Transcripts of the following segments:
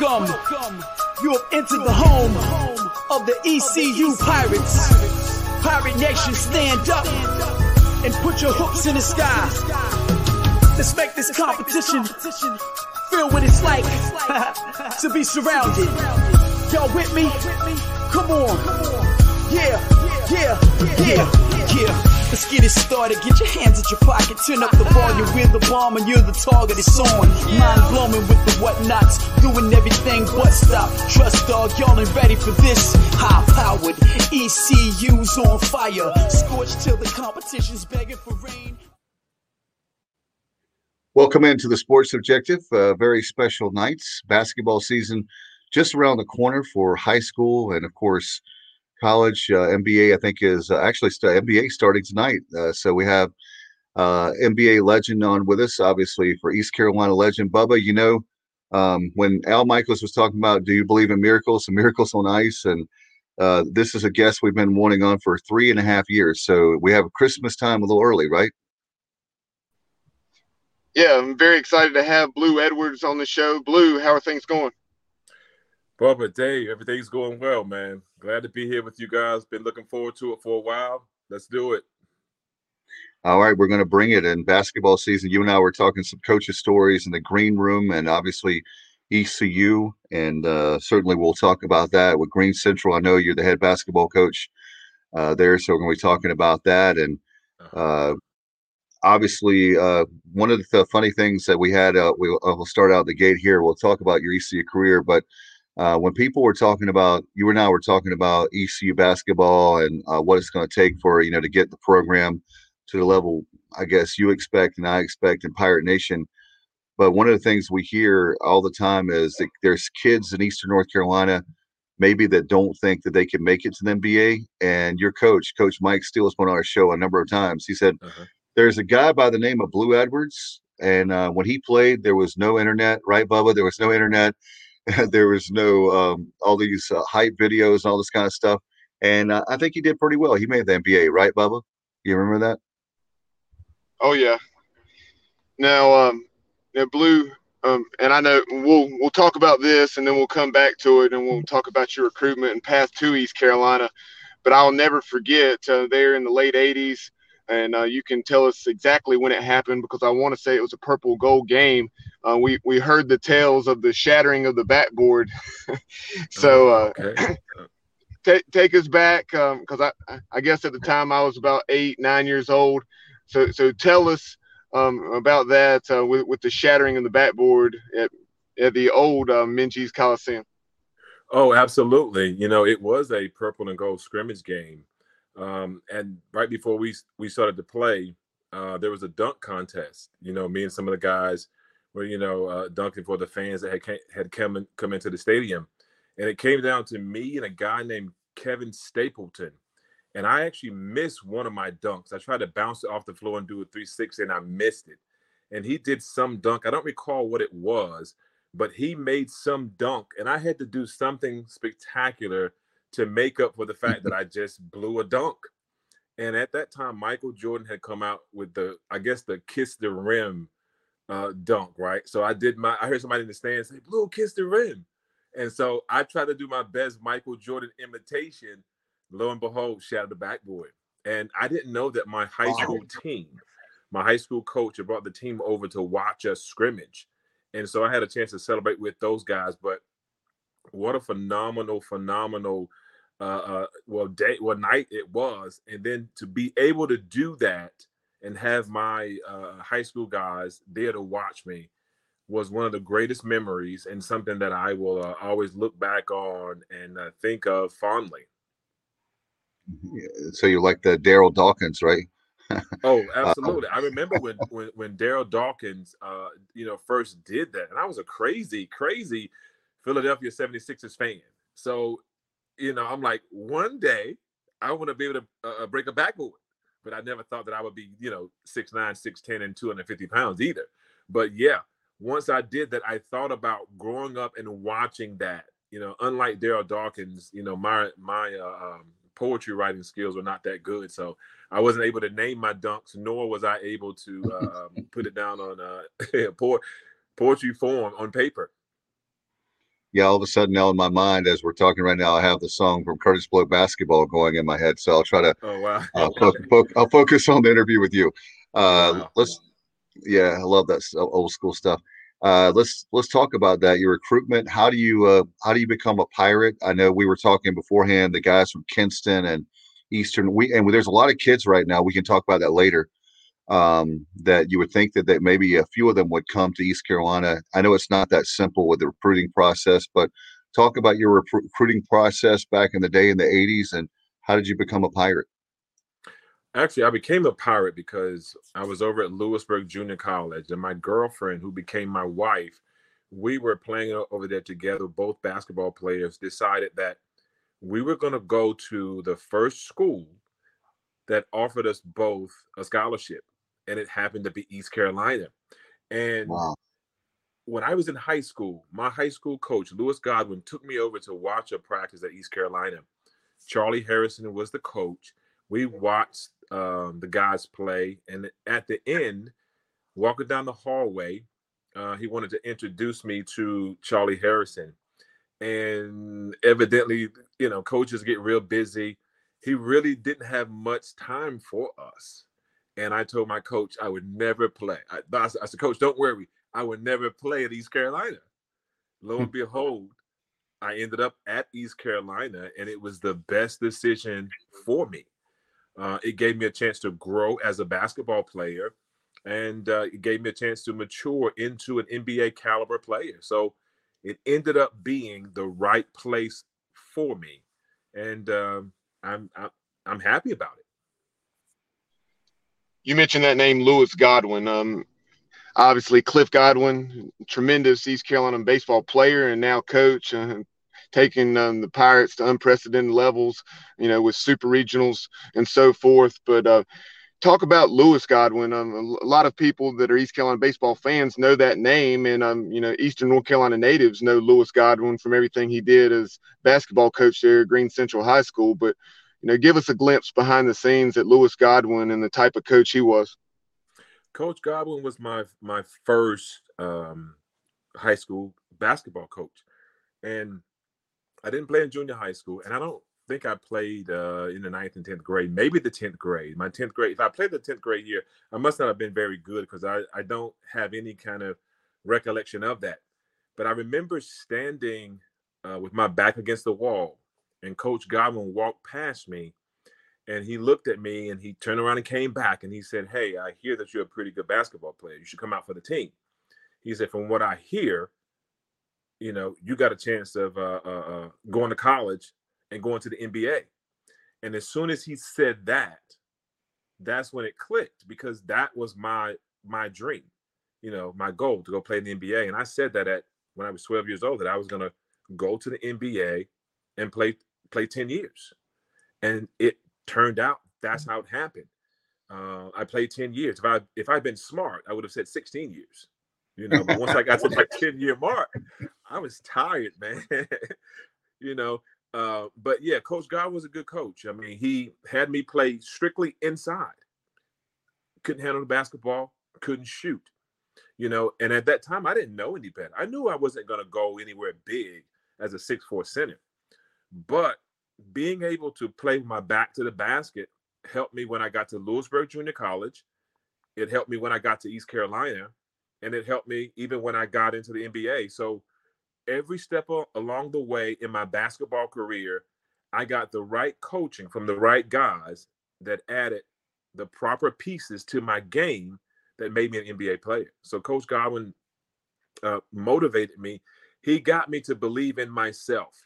Welcome. You have entered the home of the ECU Pirates. Pirate Nation, stand up and put your hooks in the sky. Let's make this competition feel what it's like to be surrounded. Y'all with me? Come on. Yeah, yeah, yeah, yeah. Let's get it started. Get your hands at your pocket. Turn up the volume. We're the bomb and you're the target. It's on. Mind blowing with the whatnots. Doing everything but stop. Trust dog, y'all ain't ready for this. High powered. ECU's on fire. Scorched till the competition's begging for rain. Welcome into the Sports Objective. Uh, very special nights. Basketball season just around the corner for high school and, of course, college. Uh, NBA, I think, is uh, actually st- NBA starting tonight. Uh, so we have uh, NBA legend on with us, obviously for East Carolina legend Bubba. You know, um, when Al Michaels was talking about, do you believe in miracles? and miracles on ice, and uh, this is a guest we've been wanting on for three and a half years. So we have Christmas time a little early, right? Yeah, I'm very excited to have Blue Edwards on the show. Blue, how are things going? Bubba, Dave, everything's going well, man. Glad to be here with you guys. Been looking forward to it for a while. Let's do it. All right, we're going to bring it in basketball season. You and I were talking some coaches' stories in the green room, and obviously ECU, and uh, certainly we'll talk about that with Greene Central. I know you're the head basketball coach uh, there, so we're going to be talking about that. And uh-huh. uh, obviously, uh, one of the funny things that we had, uh, we'll, uh, we'll start out the gate here. We'll talk about your ECU career, but uh, when people were talking about you and I were talking about ECU basketball and uh, what it's going to take for you know to get the program to the level I guess you expect and I expect in Pirate Nation. But one of the things we hear all the time is that there's kids in Eastern North Carolina maybe that don't think that they can make it to the NBA. And your coach, Coach Mike Steele, has been on our show a number of times. He said uh-huh. there's a guy by the name of Blue Edwards, and uh, when he played, there was no internet, right, Bubba? There was no internet there was no um, all these uh, hype videos and all this kind of stuff. And uh, I think he did pretty well. He made the NBA, right, Bubba? You remember that? Oh yeah. Now, um, now Blue, um, and I know we'll we'll talk about this, and then we'll come back to it, and we'll talk about your recruitment and path to East Carolina. But I'll never forget uh, there in the late '80s, and uh, you can tell us exactly when it happened because I want to say it was a purple gold game. Uh, we we heard the tales of the shattering of the backboard. so uh, okay. take take us back because um, I I guess at the time I was about eight nine years old. So so tell us um, about that uh, with with the shattering of the backboard at at the old uh, Minges Coliseum. Oh, absolutely. You know, it was a purple and gold scrimmage game. Um, and right before we we started to play, uh, there was a dunk contest. You know, me and some of the guys were you know uh, dunking for the fans that had had come in, come into the stadium, and it came down to me and a guy named Kevin Stapleton. And I actually missed one of my dunks. I tried to bounce it off the floor and do a 360, and I missed it. And he did some dunk. I don't recall what it was, but he made some dunk, and I had to do something spectacular to make up for the fact that I just blew a dunk. And at that time, Michael Jordan had come out with the, I guess, the kiss the rim uh, dunk, right? So I did my, I heard somebody in the stands say, "Blue, kiss the rim," and so I tried to do my best Michael Jordan imitation. Lo and behold, shattered the backboard, and I didn't know that my high school team, my high school coach, had brought the team over to watch us scrimmage, and so I had a chance to celebrate with those guys. But what a phenomenal, phenomenal uh, uh, well day, what night it was, and then to be able to do that and have my uh, high school guys there to watch me was one of the greatest memories and something that I will uh, always look back on and uh, think of fondly. So you're like the Darryl Dawkins, right? oh, uh, absolutely. I remember when when, when Darryl Dawkins, uh, you know, first did that, and I was a crazy, crazy Philadelphia 76ers fan. So you know, I'm like, one day I want to be able to uh, uh, break a backboard. But I never thought that I would be, you know, 6'9, 6'10, and 250 pounds either. But yeah, once I did that, I thought about growing up and watching that. You know, unlike Darryl Dawkins, you know, my my uh, um, poetry writing skills were not that good, so I wasn't able to name my dunks, nor was I able to uh, um, put it down on uh, poetry form on paper yeah, all of a sudden now in my mind, as we're talking right now, I have the song from Kurtis Blow basketball going in my head. So I'll try to. Oh wow! uh, fo- fo- I'll focus on the interview with you. Uh, Wow. Let's. Yeah, I love that old school stuff. Uh, let's let's talk about that. Your recruitment. How do you uh, how do you become a pirate? I know we were talking beforehand. The guys from Kinston and Eastern. We and there's a lot of kids right now. We can talk about that later. Um, that you would think that, that maybe a few of them would come to East Carolina. I know it's not that simple with the recruiting process, but talk about your recru- recruiting process back in the day in the 80s and how did you become a pirate? Actually, I became a pirate because I was over at Louisburg Junior College, and my girlfriend, who became my wife, we were playing over there together. Both basketball players decided that we were going to go to the first school that offered us both a scholarship, and it happened to be East Carolina. And Wow. when I was in high school, my high school coach, Lewis Godwin, took me over to watch a practice at East Carolina. Charlie Harrison was the coach. We watched um, the guys play, and at the end, walking down the hallway, uh, he wanted to introduce me to Charlie Harrison. And evidently, you know, coaches get real busy. He really didn't have much time for us. And I told my coach I would never play. I, I said, Coach, don't worry. I would never play at East Carolina. Lo and behold, I ended up at East Carolina, and it was the best decision for me. Uh, it gave me a chance to grow as a basketball player, and uh, it gave me a chance to mature into an NBA caliber player. So it ended up being the right place for me, and um, I'm, I'm I'm happy about it. You mentioned that name, Lewis Godwin. Um, obviously Cliff Godwin, tremendous East Carolina baseball player and now coach, uh, taking um, the Pirates to unprecedented levels, you know, with super regionals and so forth. But uh, talk about Lewis Godwin. Um, a lot of people that are East Carolina baseball fans know that name, and um, you know, Eastern North Carolina natives know Lewis Godwin from everything he did as basketball coach there at Greene Central High School. But you know, give us a glimpse behind the scenes at Lewis Godwin and the type of coach he was. Coach Godwin was my my first um, high school basketball coach, and I didn't play in junior high school, and I don't think I played uh, in the ninth and tenth grade, maybe the tenth grade. My tenth grade, if I played the tenth grade year, I must not have been very good because I I don't have any kind of recollection of that. But I remember standing uh, with my back against the wall, and Coach Godwin walked past me and he looked at me and he turned around and came back and he said, Hey, I hear that you're a pretty good basketball player. You should come out for the team. He said, From what I hear, you know, you got a chance of uh, uh, uh, going to college and going to the NBA. And as soon as he said that, that's when it clicked because that was my my dream, you know, my goal to go play in the NBA. And I said that at when I was 12 years old that I was going to go to the NBA and play play 10 years. And it turned out that's how it happened. Uh, I played 10 years. If I if I'd been smart, I would have said 16 years. You know, but once I got to my 10 year mark, I was tired, man. you know, uh, but yeah, Coach God was a good coach. I mean, he had me play strictly inside. Couldn't handle the basketball, couldn't shoot. You know, and at that time I didn't know any better. I knew I wasn't gonna go anywhere big as a six four center. But being able to play my back to the basket helped me when I got to Louisburg Junior College. It helped me when I got to East Carolina, and it helped me even when I got into the NBA. So every step along the way in my basketball career, I got the right coaching from the right guys that added the proper pieces to my game that made me an NBA player. So Coach Godwin uh, motivated me. He got me to believe in myself.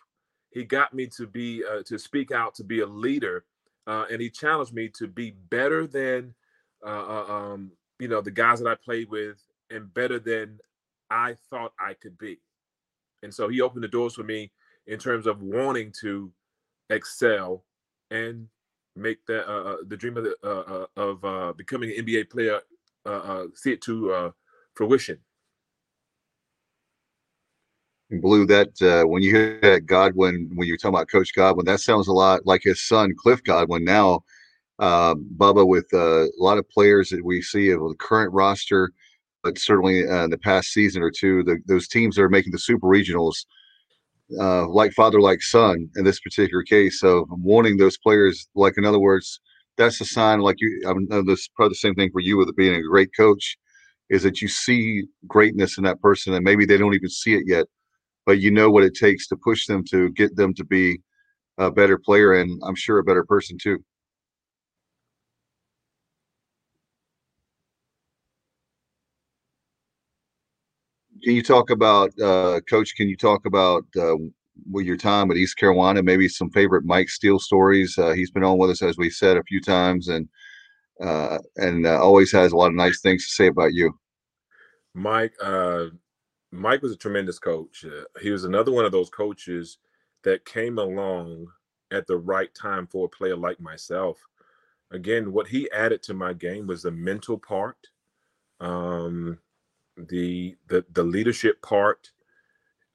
He got me to be uh, to speak out, to be a leader, uh, and he challenged me to be better than uh, uh, um, you know the guys that I played with, and better than I thought I could be. And so he opened the doors for me in terms of wanting to excel and make the uh, uh, the dream of the, uh, of becoming an NBA player see it to uh, fruition. Blue, that uh, when you hear that Godwin, when you're talking about Coach Godwin, that sounds a lot like his son Cliff Godwin. Now, uh, Bubba, with uh, a lot of players that we see of the current roster, but certainly uh, in the past season or two, the, those teams that are making the super regionals, uh, like father, like son in this particular case. So I'm wanting those players, like in other words, that's a sign. Like you, I know this probably the same thing for you with being a great coach, is that you see greatness in that person, and maybe they don't even see it yet, but you know what it takes to push them to get them to be a better player, and I'm sure a better person too. Can you talk about, uh, Coach? Can you talk about uh, your time at East Carolina, maybe some favorite Mike Steele stories? Uh, he's been on with us, as we said a few times, and uh, and uh, always has a lot of nice things to say about you. Mike, uh, Mike was a tremendous coach. he was another one of those coaches that came along at the right time for a player like myself. Again, what he added to my game was the mental part. Um, the the the leadership part,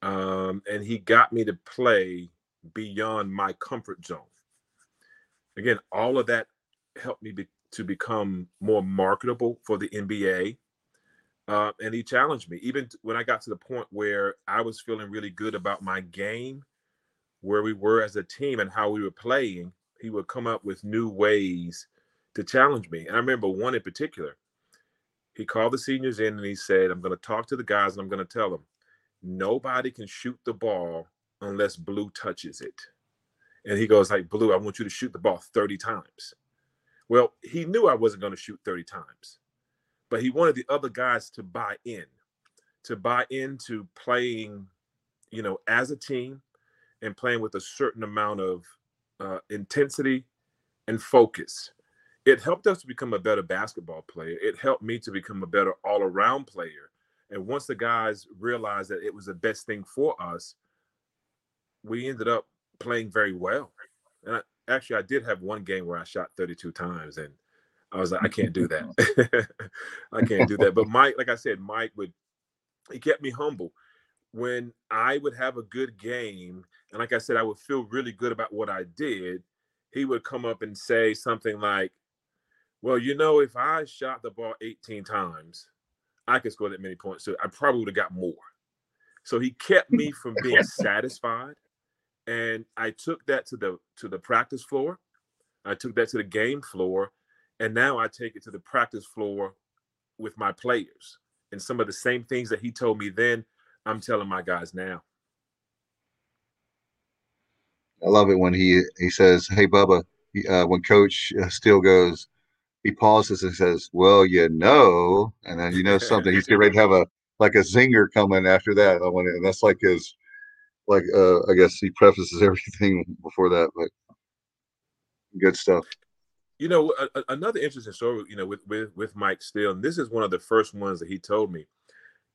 um, and he got me to play beyond my comfort zone. Again, all of that helped me be, to become more marketable for the NBA. Uh, and he challenged me, even when I got to the point where I was feeling really good about my game, where we were as a team and how we were playing. He would come up with new ways to challenge me. And I remember one in particular he called the seniors in and he said, I'm going to talk to the guys and I'm going to tell them nobody can shoot the ball unless Blue touches it. And he goes, like, Blue, I want you to shoot the ball 30 times. Well, he knew I wasn't going to shoot 30 times, but he wanted the other guys to buy in, to buy into playing, you know, as a team and playing with a certain amount of uh, intensity and focus it helped us to become a better basketball player. It helped me to become a better all around player. And once the guys realized that it was the best thing for us, we ended up playing very well. And I, actually, I did have one game where I shot 32 times, and I was like, I can't do that. I can't do that. But Mike, like I said, Mike would, he kept me humble. When I would have a good game, and like I said, I would feel really good about what I did, he would come up and say something like, well, you know, if I shot the ball 18 times, I could score that many points. So I probably would have got more. So he kept me from being satisfied. And I took that to the to the practice floor. I took that to the game floor. And now I take it to the practice floor with my players. And some of the same things that he told me then, I'm telling my guys now. I love it when he he says, "Hey, Bubba," uh, when Coach uh, Steele goes, he pauses and says, "Well, you know," and then you know something. He's getting ready to have a like a zinger coming after that. I want, and that's like his, like uh, I guess he prefaces everything before that, but good stuff. You know, a, another interesting story. You know, with with with Mike Steele, and this is one of the first ones that he told me.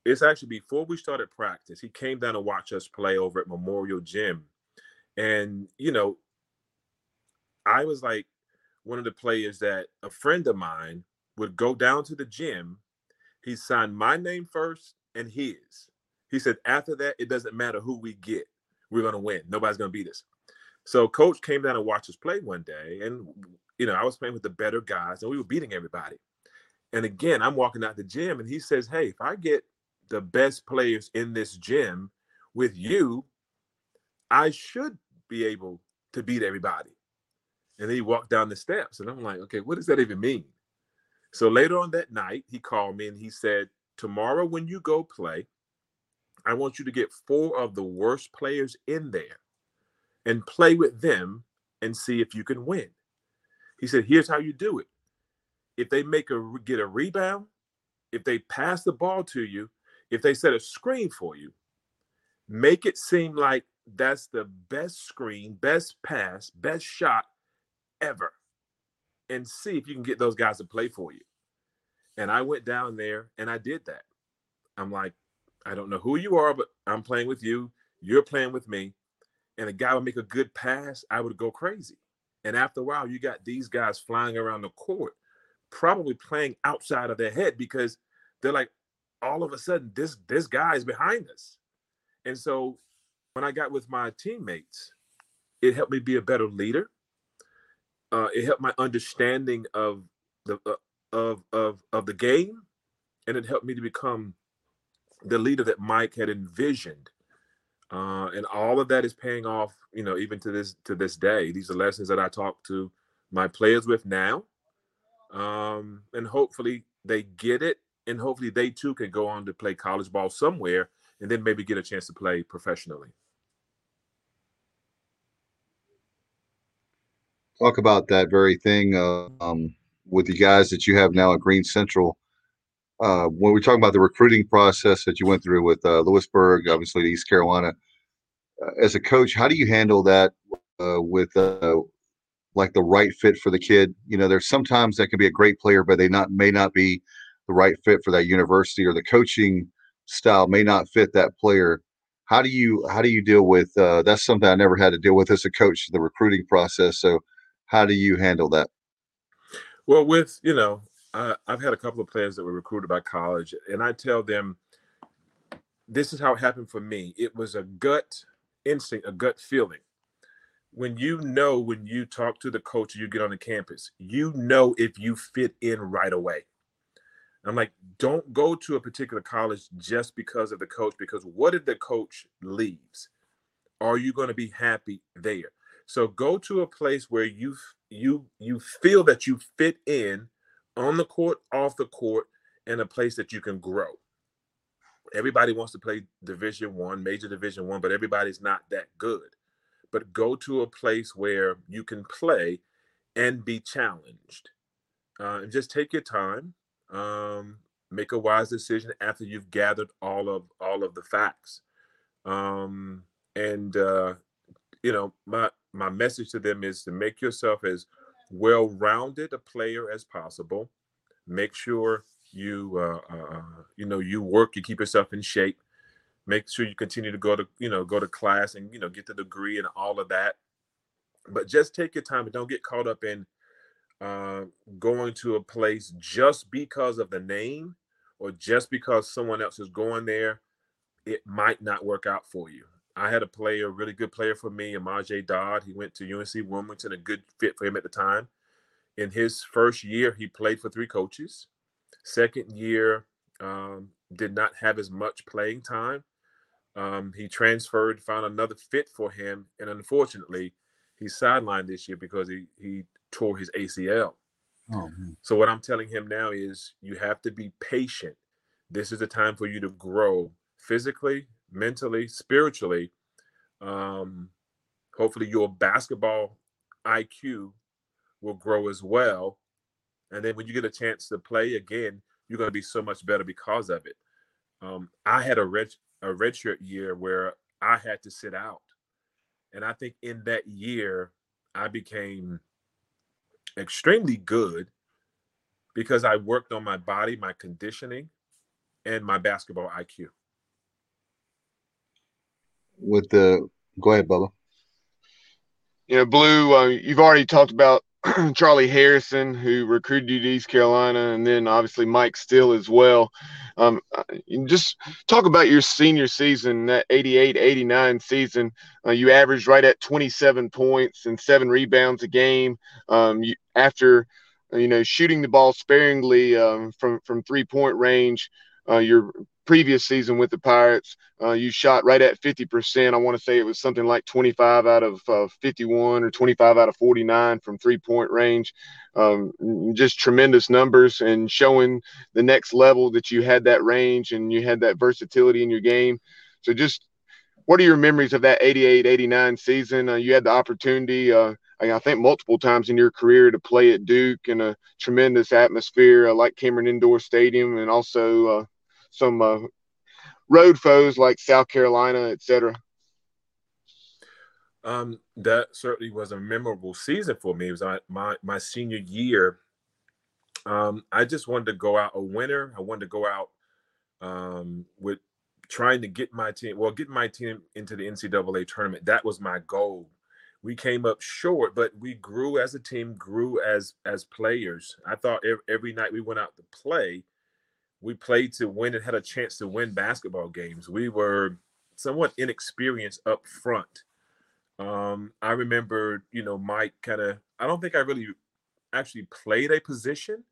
It's actually before we started practice. He came down to watch us play over at Memorial Gym, and you know, I was like, one of the players that a friend of mine would go down to the gym. He signed my name first and his. He said, after that, it doesn't matter who we get. We're going to win. Nobody's going to beat us. So coach came down and watched us play one day. And, you know, I was playing with the better guys and we were beating everybody. And again, I'm walking out the gym and he says, Hey, if I get the best players in this gym with you, I should be able to beat everybody. And then he walked down the steps. And I'm like, okay, what does that even mean? So later on that night, he called me and he said, Tomorrow, when you go play, I want you to get four of the worst players in there and play with them and see if you can win. He said, Here's how you do it. If they make a get a rebound, if they pass the ball to you, if they set a screen for you, make it seem like that's the best screen, best pass, best shot ever and see if you can get those guys to play for you. And I went down there and I did that. I'm like, I don't know who you are, but I'm playing with you. You're playing with me. And a guy would make a good pass, I would go crazy. And after a while, you got these guys flying around the court, probably playing outside of their head because they're like, all of a sudden, this this guy is behind us. And so when I got with my teammates, it helped me be a better leader uh, it helped my understanding of the uh, of of of the game, and it helped me to become the leader that Mike had envisioned uh, and all of that is paying off. You know, even to this to this day, these are lessons that I talk to my players with now, um, and hopefully they get it, and hopefully they too can go on to play college ball somewhere, and then maybe get a chance to play professionally. Talk about that very thing uh, um, with the guys that you have now at Greene Central. Uh, when we talk about the recruiting process that you went through with uh, Louisburg, obviously East Carolina, uh, as a coach, how do you handle that uh, with uh, like the right fit for the kid? You know, there's sometimes that can be a great player, but they not may not be the right fit for that university, or the coaching style may not fit that player. How do you how do you deal with that's something I never had to deal with as a coach, the recruiting process. So, how do you handle that? Well, with you know, I, I've had a couple of players that were recruited by college, and I tell them this is how it happened for me. It was a gut instinct, a gut feeling. When you know, when you talk to the coach, you get on the campus, you know if you fit in right away. I'm like, don't go to a particular college just because of the coach, because what if the coach leaves? Are you going to be happy there? So go to a place where you you you feel that you fit in on the court, off the court, and a place that you can grow. Everybody wants to play Division One, major Division One, but everybody's not that good. But go to a place where you can play and be challenged. Uh, and just take your time. Um, make a wise decision after you've gathered all of all of the facts. Um, and uh, you know, my my message to them is to make yourself as well-rounded a player as possible. Make sure you uh, uh, you know you work, you keep yourself in shape. Make sure you continue to go to you know go to class and you know get the degree and all of that. But just take your time and don't get caught up in uh, going to a place just because of the name or just because someone else is going there. It might not work out for you. I had a player, a really good player for me, Amaje Dodd. He went to UNC Wilmington, a good fit for him at the time. In his first year, he played for three coaches. Second year, um, did not have as much playing time. Um, he transferred, found another fit for him, and unfortunately, he's sidelined this year because he he tore his ACL. Oh, so what I'm telling him now is you have to be patient. This is the time for you to grow physically, mentally, spiritually. Um, hopefully, your basketball IQ will grow as well. And then when you get a chance to play again, you're going to be so much better because of it. Um, I had a red a redshirt year where I had to sit out, and I think in that year I became extremely good because I worked on my body, my conditioning, and my basketball IQ with the go ahead, Bubba. You know, Blue, uh, you've already talked about Charlie Harrison, who recruited you to East Carolina, and then obviously Mike Steele as well. Um, uh, just talk about your senior season, that 88 89 season. Uh, you averaged right at 27 points and seven rebounds a game. Um, you, after, you know, shooting the ball sparingly um, from, from three point range, uh, your previous season with the Pirates, uh, you shot right at 50%. I want to say it was something like 25 out of uh, 51 or 25 out of 49 from three point range. Um, just tremendous numbers and showing the next level that you had that range and you had that versatility in your game. So, just what are your memories of that 88 89 season? Uh, you had the opportunity. I think multiple times in your career to play at Duke in a tremendous atmosphere like Cameron Indoor Stadium, and also uh, some uh, road foes like South Carolina, etc. Um, that certainly was a memorable season for me. It was my my senior year. Um, I just wanted to go out a winner. I wanted to go out um, with trying to get my team, well, get my team into the NCAA tournament. That was my goal. We came up short, but we grew as a team, grew as as players. I thought every, every night we went out to play, we played to win and had a chance to win basketball games. We were somewhat inexperienced up front. Um, I remember, you know, Mike kind of, I don't think I really actually played a position.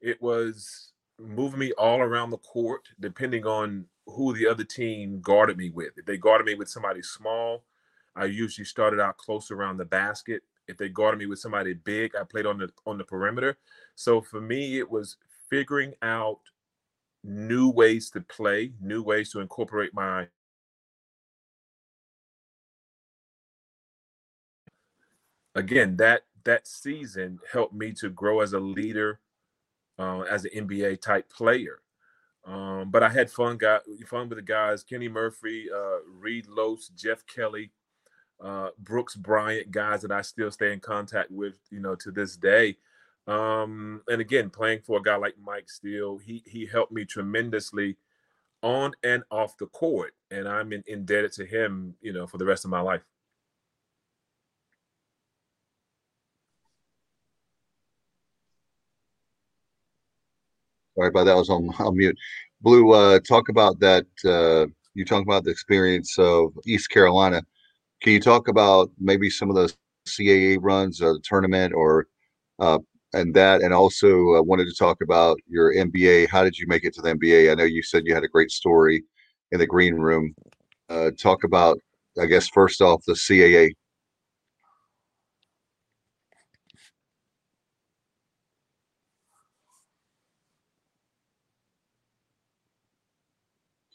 It was moving me all around the court, depending on who the other team guarded me with. If they guarded me with somebody small, I usually started out close around the basket. If they guarded me with somebody big, I played on the on the perimeter. So for me, it was figuring out new ways to play, new ways to incorporate my again that that season helped me to grow as a leader, uh, as an NBA type player. Um, but I had fun, got fun with the guys: Kenny Murphy, uh, Reed Los, Jeff Kelly, uh, Brooks Bryant, guys that I still stay in contact with, you know, to this day. Um, and again, playing for a guy like Mike Steele, he he helped me tremendously on and off the court, and I'm in, indebted to him, you know, for the rest of my life. Sorry about that. I was on, on mute. Blue, uh, talk about that. Uh, you talk about the experience of East Carolina. Can you talk about maybe some of the CAA runs, or the tournament, or uh, and that, and also uh, wanted to talk about your NBA. How did you make it to the NBA? I know you said you had a great story in the green room. Uh, talk about, I guess, first off, the CAA.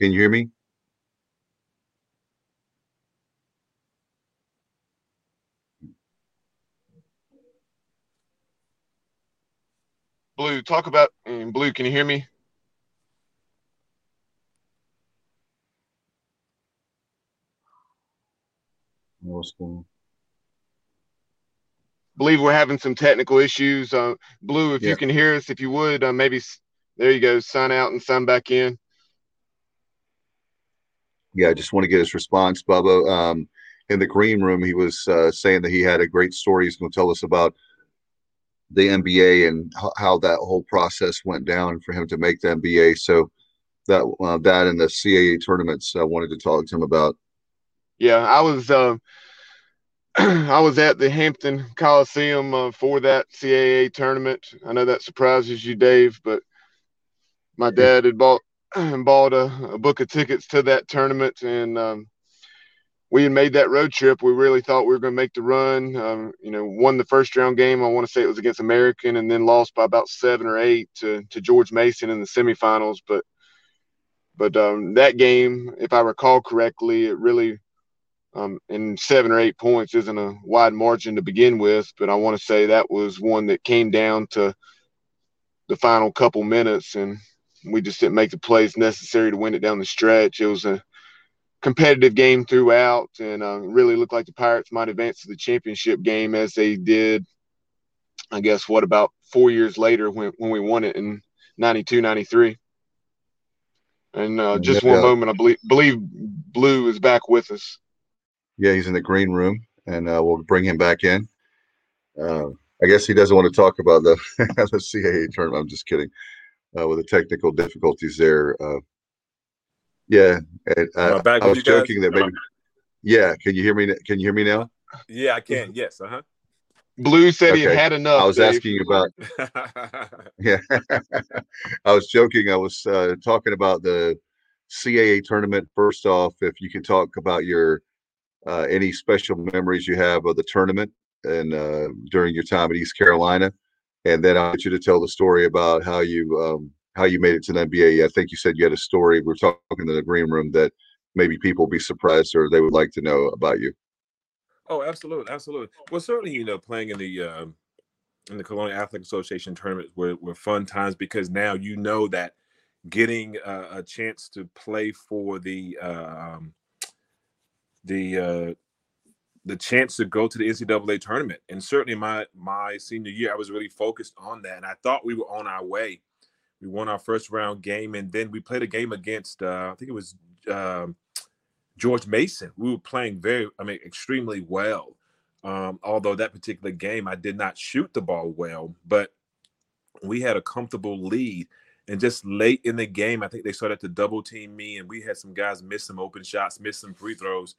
Can you hear me? Blue, talk about mm, Blue. Can you hear me? What's going on? Believe we're having some technical issues. Uh, Blue, if Yeah. you can hear us, if you would, uh, maybe there you go. Sign out and sign back in. Yeah, I just want to get his response, Bubba. Um, in the green room, he was uh, saying that he had a great story. He's going to tell us about the NBA and h- how that whole process went down for him to make the NBA. So that uh, that and the CAA tournaments, I wanted to talk to him about. Yeah, I was uh, I was at the Hampton Coliseum uh, for that CAA tournament. I know that surprises you, Dave, but my dad had bought bought a, a book of tickets to that tournament, and um, we had made that road trip. We really thought we were going to make the run. Um, you know, won the first round game. I want to say it was against American, and then lost by about seven or eight to to George Mason in the semifinals. But but um, that game, if I recall correctly, it really um, and seven or eight points isn't a wide margin to begin with, but I want to say that was one that came down to the final couple minutes, and we just didn't make the plays necessary to win it down the stretch. It was a competitive game throughout, and uh, really looked like the Pirates might advance to the championship game as they did. I guess what about four years later when when we won it in 92, 93. And uh, just Yeah. one moment, I believe believe Blue is back with us. Yeah, he's in the green room, and uh, we'll bring him back in. Uh, I guess he doesn't want to talk about the the CAA tournament. I'm just kidding. Uh, with the technical difficulties there. Yeah, and, uh, back I was you guys? joking that maybe. Yeah, can you hear me? Can you hear me now? Yeah, I can. Yes. Uh huh. Blue said he had enough. I was Dave. asking about. Yeah, I was joking. I was uh, talking about the CAA tournament. First off, if you could talk about your uh, any special memories you have of the tournament and uh, during your time at East Carolina, and then I want you to tell the story about how you um, how you made it to the NBA. I think you said you had a story. We are talking in the green room that maybe people be surprised or they would like to know about you. Oh, absolutely, absolutely. Well, certainly, you know, playing in the um, in the Colonial Athletic Association tournaments were, were fun times because now you know that getting uh, a chance to play for the uh, um, the uh, the chance to go to the NCAA tournament, and certainly my my senior year, I was really focused on that, and I thought we were on our way. We won our first round game, and then we played a game against uh, I think it was. Um, George Mason. We were playing very, I mean, extremely well. Um, although that particular game, I did not shoot the ball well, but we had a comfortable lead. And just late in the game, I think they started to double team me, and we had some guys miss some open shots, miss some free throws,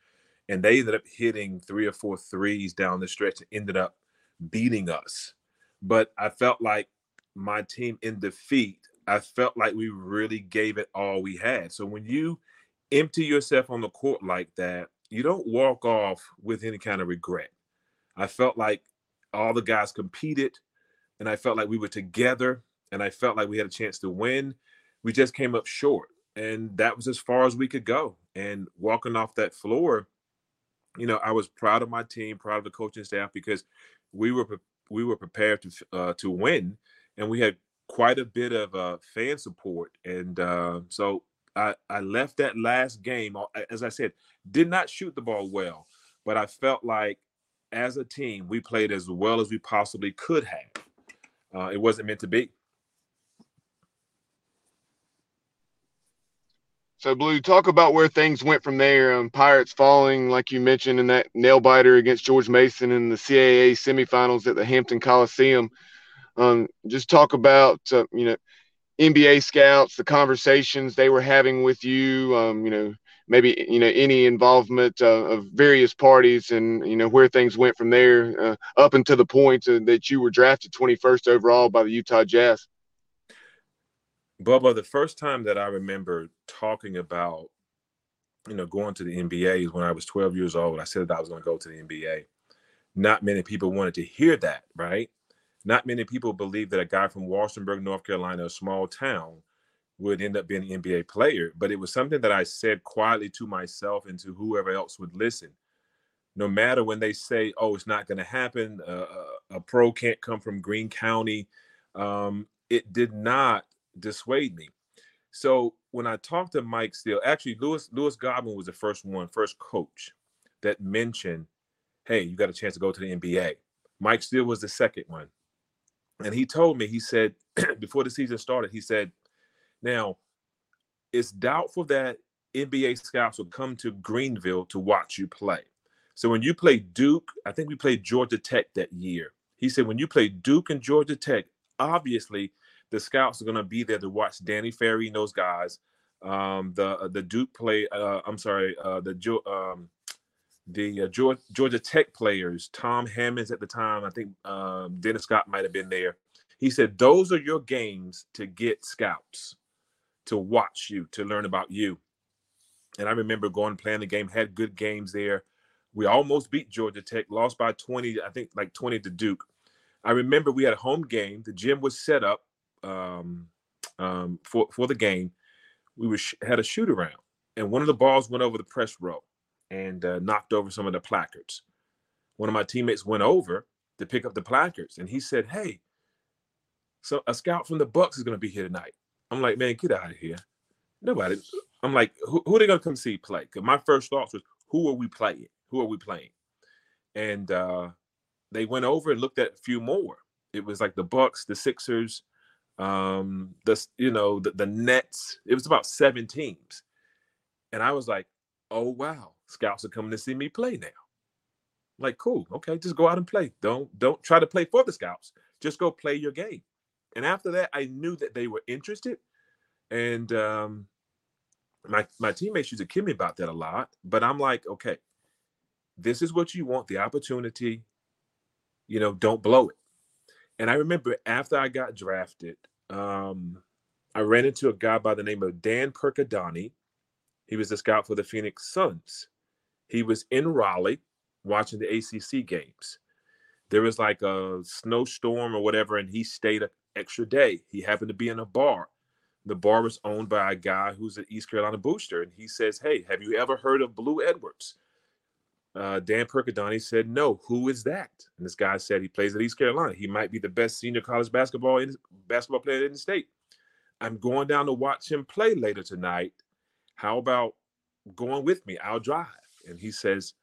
and they ended up hitting three or four threes down the stretch and ended up beating us. But I felt like my team in defeat I felt like we really gave it all we had. So when you empty yourself on the court like that, you don't walk off with any kind of regret. I felt like all the guys competed and I felt like we were together and I felt like we had a chance to win. We just came up short and that was as far as we could go. And walking off that floor, you know, I was proud of my team, proud of the coaching staff because we were we were prepared to uh, to win, and we had quite a bit of uh, fan support. And uh, so I, I left that last game, as I said, did not shoot the ball well, but I felt like as a team we played as well as we possibly could have. Uh, it wasn't meant to be. So, Blue, talk about where things went from there. Um, Pirates falling, like you mentioned, in that nail biter against George Mason in the CAA semifinals at the Hampton Coliseum. Um, just talk about, uh, you know, NBA scouts, the conversations they were having with you. Um, you know, maybe you know any involvement uh, of various parties, and you know where things went from there uh, up until the point uh, that you were drafted 21st overall by the Utah Jazz. Bubba, the first time that I remember talking about, you know, going to the NBA is when I was 12 years old. I said that I was going to go to the NBA. Not many people wanted to hear that, right? Not many people believe that a guy from Walstonburg, North Carolina, a small town, would end up being an NBA player. But it was something that I said quietly to myself and to whoever else would listen. No matter when they say, "Oh, it's not going to happen," uh, a pro can't come from Greene County. Um, it did not dissuade me. So when I talked to Mike Steele, actually Lewis Lewis Godwin was the first one, first coach that mentioned, "Hey, you got a chance to go to the NBA." Mike Steele was the second one, and he told me he said before the season started, he said, "Now, it's doubtful that NBA scouts will come to Greenville to watch you play." So when you play Duke, I think we played Georgia Tech that year. He said when you play Duke and Georgia Tech, obviously the scouts are going to be there to watch Danny Ferry and those guys. Um, the uh, the Duke play. Uh, I'm sorry. Uh, the um, the uh, Georgia, Tech players. Tom Hammonds at the time. I think um, Dennis Scott might have been there. He said those are your games to get scouts to watch you to learn about you. And I remember going playing the game. Had good games there. We almost beat Georgia Tech. Lost by 20. I think like 20 to Duke. I remember we had a home game. The gym was set up um, um, for for the game, we had a shoot around, and one of the balls went over the press row and uh, knocked over some of the placards. One of my teammates went over to pick up the placards, and he said, "Hey, so a scout from the Bucks is going to be here tonight." I'm like, "Man, get out of here!" Nobody. I'm like, "Who, who are they going to come see play?" Because my first thoughts was, "Who are we playing? Who are we playing?" And uh, they went over and looked at a few more. It was like the Bucks, the Sixers, um the you know the, the nets it was about seven teams and i was like oh wow scouts are coming to see me play now. Like cool okay just go out and play. Don't don't try to play for the scouts. Just go play your game. And after that i knew that they were interested. And um my my teammates used to kid me about that a lot but i'm like okay this is what you want the opportunity you know don't blow it. And I remember after I got drafted, um, I ran into a guy by the name of Dan Perkadani. He was a scout for the Phoenix Suns. He was in Raleigh watching the ACC games. There was like a snowstorm or whatever, and he stayed an extra day. He happened to be in a bar. The bar was owned by a guy who's an East Carolina booster, and he says, "Hey, have you ever heard of Blue Edwards?" Uh, Dan Perkadani said, "No, who is that?" And this guy said he plays at East Carolina. He might be the best senior college basketball in, basketball player in the state. I'm going down to watch him play later tonight. How about going with me? I'll drive. And he says,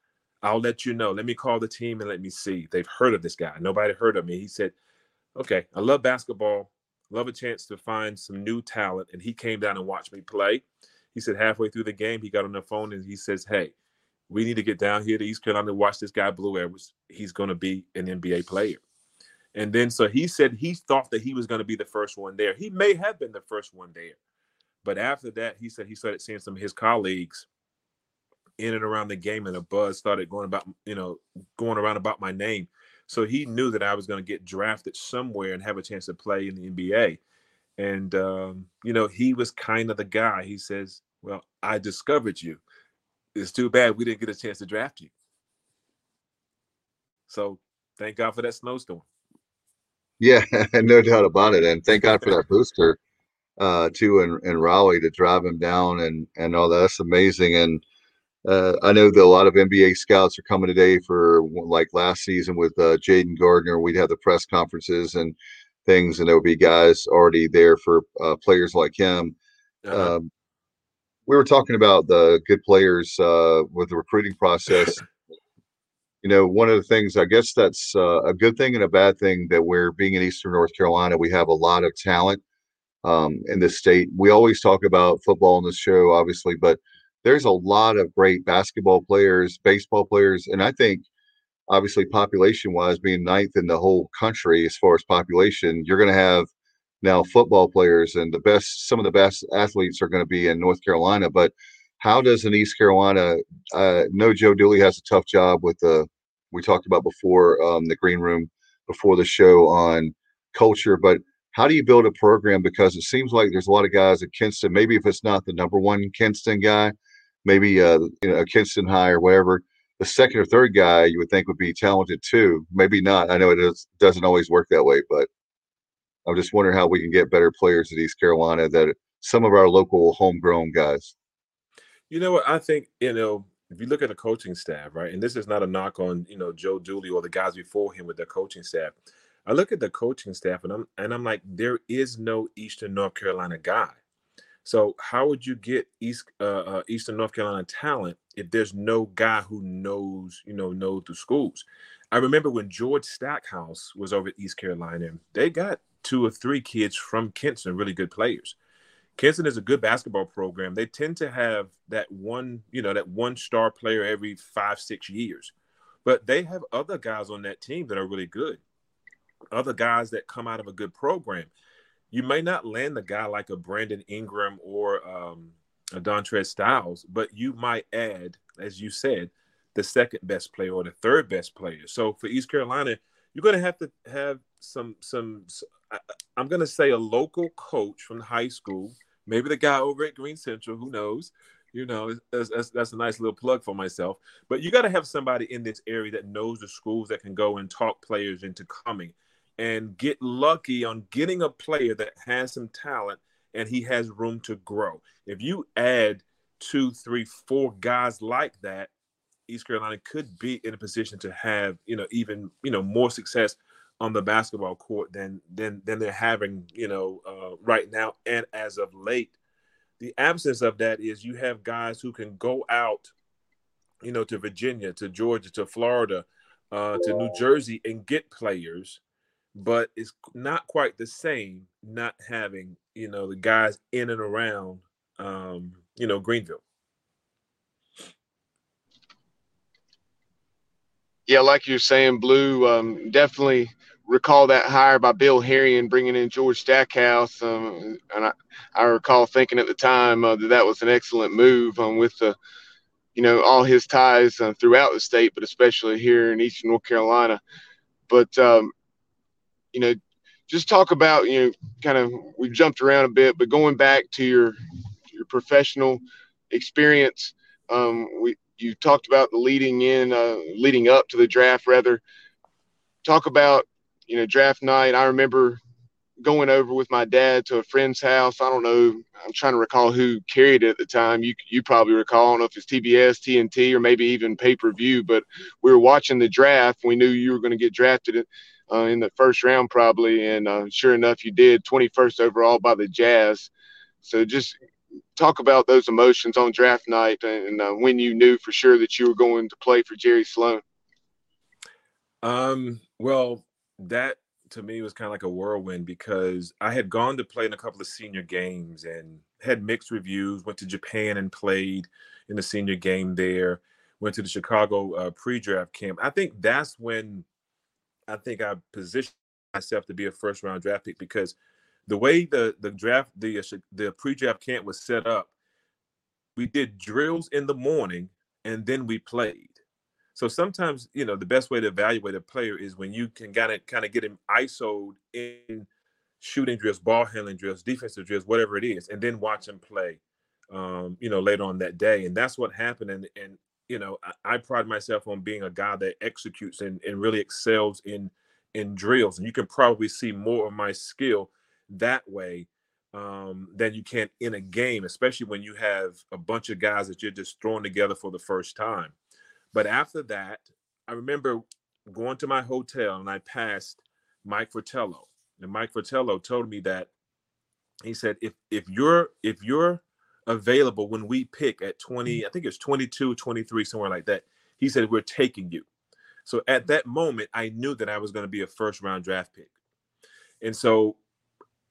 "I'll let you know. Let me call the team and let me see. They've heard of this guy. Nobody heard of me." He said, "Okay, I love basketball. Love a chance to find some new talent." And he came down and watched me play. He said halfway through the game, he got on the phone and he says, "Hey." we need to get down here to East Carolina to watch this guy Blue Edwards. He's going to be an NBA player. And then so he said he thought that he was going to be the first one there. He may have been the first one there. But after that, he said he started seeing some of his colleagues in and around the game and a buzz started going about, you know, going around about my name. So he knew that I was going to get drafted somewhere and have a chance to play in the NBA. And um, you know, he was kind of the guy. He says, "Well, I discovered you. It's too bad we didn't get a chance to draft you." So, thank God for that snowstorm. Yeah, no doubt about it. And thank God for that booster uh, too in, in Raleigh to drive him down and and all that. That's amazing. And uh, I know that a lot of NBA scouts are coming today for like last season with uh, Jayden Gardner. We'd have the press conferences and things, and there would be guys already there for uh, players like him. Uh-huh. Um, we were talking about the good players uh, with the recruiting process. you know, one of the things I guess that's uh, a good thing and a bad thing that we're being in Eastern North Carolina, we have a lot of talent um, in this state. We always talk about football in this show, obviously, but there's a lot of great basketball players, baseball players, and I think obviously population wise being ninth in the whole country as far as population, you're going to have now football players and the best some of the best athletes are going to be in North Carolina, but how does an East Carolina uh no Joe Dooley has a tough job with the we talked about before um, the green room before the show on culture, but how do you build a program because it seems like there's a lot of guys at Kinston maybe if it's not the number one Kinston guy maybe uh, you know a Kinston High or whatever. The second or third guy you would think would be talented too. Maybe not. I know it is, doesn't always work that way, but I'm just wondering how we can get better players at East Carolina that some of our local homegrown guys. You know what? I think you know if you look at the coaching staff, right, and this is not a knock on you know Joe Dooley or the guys before him with their coaching staff. I look at the coaching staff and I'm and I'm like, there is no Eastern North Carolina guy. So how would you get East uh, uh, Eastern North Carolina talent if there's no guy who knows you know knows the schools? I remember when George Stackhouse was over at East Carolina, they got two or three kids from Kinston, really good players. Kinston is a good basketball program. They tend to have that one, you know, that one star player every five, six years. But they have other guys on that team that are really good. Other guys that come out of a good program you may not land a guy like a Brandon Ingram or um, a Dontrez Styles, but you might add, as you said, the second best player or the third best player. So for East Carolina, you're going to have to have some some. I'm going to say a local coach from high school, maybe the guy over at Greene Central, who knows. You know, that's, that's, that's a nice little plug for myself. But you got to have somebody in this area that knows the schools that can go and talk players into coming and get lucky on getting a player that has some talent and he has room to grow. If you add two, three, four guys like that, East Carolina could be in a position to have, you know, even, you know, more success on the basketball court than than than they're having, you know, uh, right now and as of late. The absence of that is you have guys who can go out, you know, to Virginia, to Georgia, to Florida, uh, to New Jersey and get players but it's not quite the same not having you know the guys in and around um, you know Greenville. Yeah, like you're saying, Blue. Um, definitely recall that hire by Bill and bringing in George Stackhouse, um, and I, I recall thinking at the time uh, that that was an excellent move um, with the, you know, all his ties uh, throughout the state, but especially here in Eastern North Carolina. But um, you know, just talk about, you know, kind of we've jumped around a bit, but going back to your your professional experience, um, we you talked about the leading in, uh, leading up to the draft, rather. Talk about, you know, draft night. I remember going over with my dad to a friend's house. I don't know. I'm trying to recall who carried it at the time. You you probably recall. I don't know if it's TBS, TNT, or maybe even pay per view. But we were watching the draft. We knew you were going to get drafted uh, in the first round probably, and uh, sure enough, you did 21st overall by the Jazz. So just talk about those emotions on draft night and uh, when you knew for sure that you were going to play for Jerry Sloan. Um, well, that to me was kind of like a whirlwind because I had gone to play in a couple of senior games and had mixed reviews. Went to Japan and played in the senior game there. Went to the Chicago uh, pre-draft camp. I think that's when I think I positioned myself to be a first round draft pick because the way the the draft the uh, the pre-draft camp was set up, we did drills in the morning and then we played. So sometimes, you know, the best way to evaluate a player is when you can kind of kind of get him isoed in shooting drills, ball handling drills, defensive drills, whatever it is, and then watch them play. Um, you know, later on that day, and that's what happened. And and you know, I, I pride myself on being a guy that executes and, and really excels in in drills, and you can probably see more of my skill that way um, than you can in a game, especially when you have a bunch of guys that you're just throwing together for the first time. But after that, I remember going to my hotel and I passed Mike Fratello. And Mike Fratello told me that he said, if if you're if you're available when we pick at 20, mm. I think it's 22, 23, somewhere like that, he said, We're taking you. So at that moment, I knew that I was going to be a first round draft pick. And so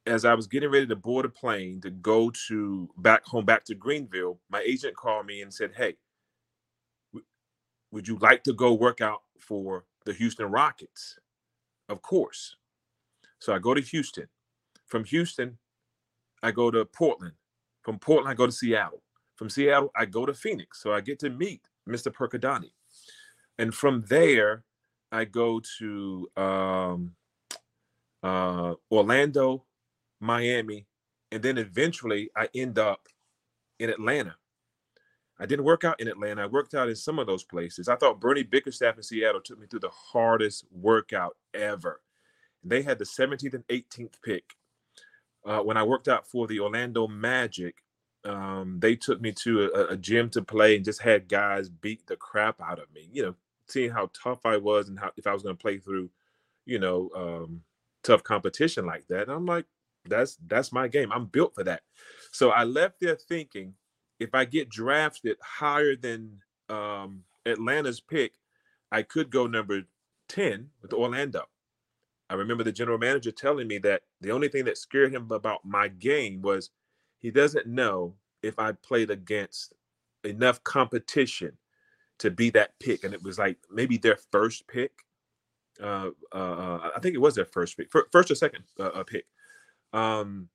as I was getting ready to board a plane to go to back home, back to Greenville, my agent called me and said, Hey, would you like to go work out for the Houston Rockets? Of course. So I go to Houston. From Houston, I go to Portland. From Portland, I go to Seattle. From Seattle, I go to Phoenix. So I get to meet Mr. Percadani. And from there, I go to um, uh, Orlando, Miami, and then eventually I end up in Atlanta. I didn't work out in Atlanta. I worked out in some of those places. I thought Bernie Bickerstaff in Seattle took me through the hardest workout ever. They had the 17th and 18th pick. Uh, when I worked out for the Orlando Magic, um, they took me to a, a, gym to play and just had guys beat the crap out of me. You know, seeing how tough I was and how if I was going to play through, you know, um, tough competition like that. And I'm like, that's that's my game. I'm built for that. So I left there thinking if I get drafted higher than um, Atlanta's pick, I could go number 10 with Orlando. I remember the general manager telling me that the only thing that scared him about my game was he doesn't know if I played against enough competition to be that pick. And it was like maybe their first pick. Uh, uh, I think it was their first pick, first or second uh, uh pick. Um,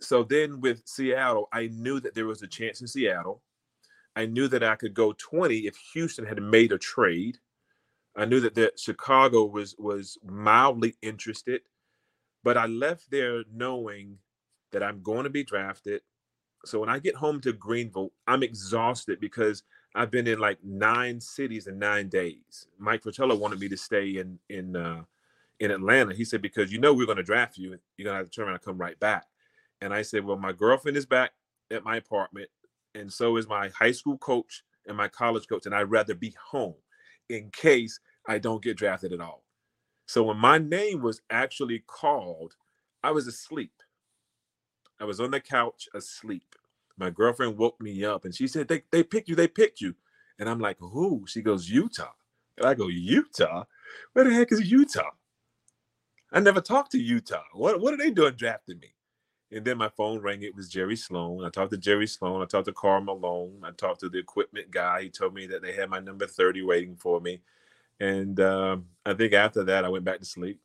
so then with Seattle, I knew that there was a chance in Seattle. I knew that I could go 20 if Houston had made a trade. I knew that, that Chicago was was mildly interested, but I left there knowing that I'm going to be drafted. So when I get home to Greenville, I'm exhausted because I've been in like nine cities in nine days. Mike Fratello wanted me to stay in in uh, in Atlanta. He said, because you know we're going to draft you, you're going to have to turn around and come right back. And I said, well, my girlfriend is back at my apartment, and so is my high school coach and my college coach, and I'd rather be home in case I don't get drafted at all. So when my name was actually called, I was asleep. I was on the couch asleep. My girlfriend woke me up and she said, They, they picked you, they picked you. And I'm like, Who? She goes, Utah. And I go, Utah? Where the heck is Utah? I never talked to Utah. What what are they doing drafting me? And then my phone rang. It was Jerry Sloan. I talked to Jerry Sloan. I talked to Karl Malone. I talked to the equipment guy. He told me that they had my number 30 waiting for me. And um, I think after that, I went back to sleep.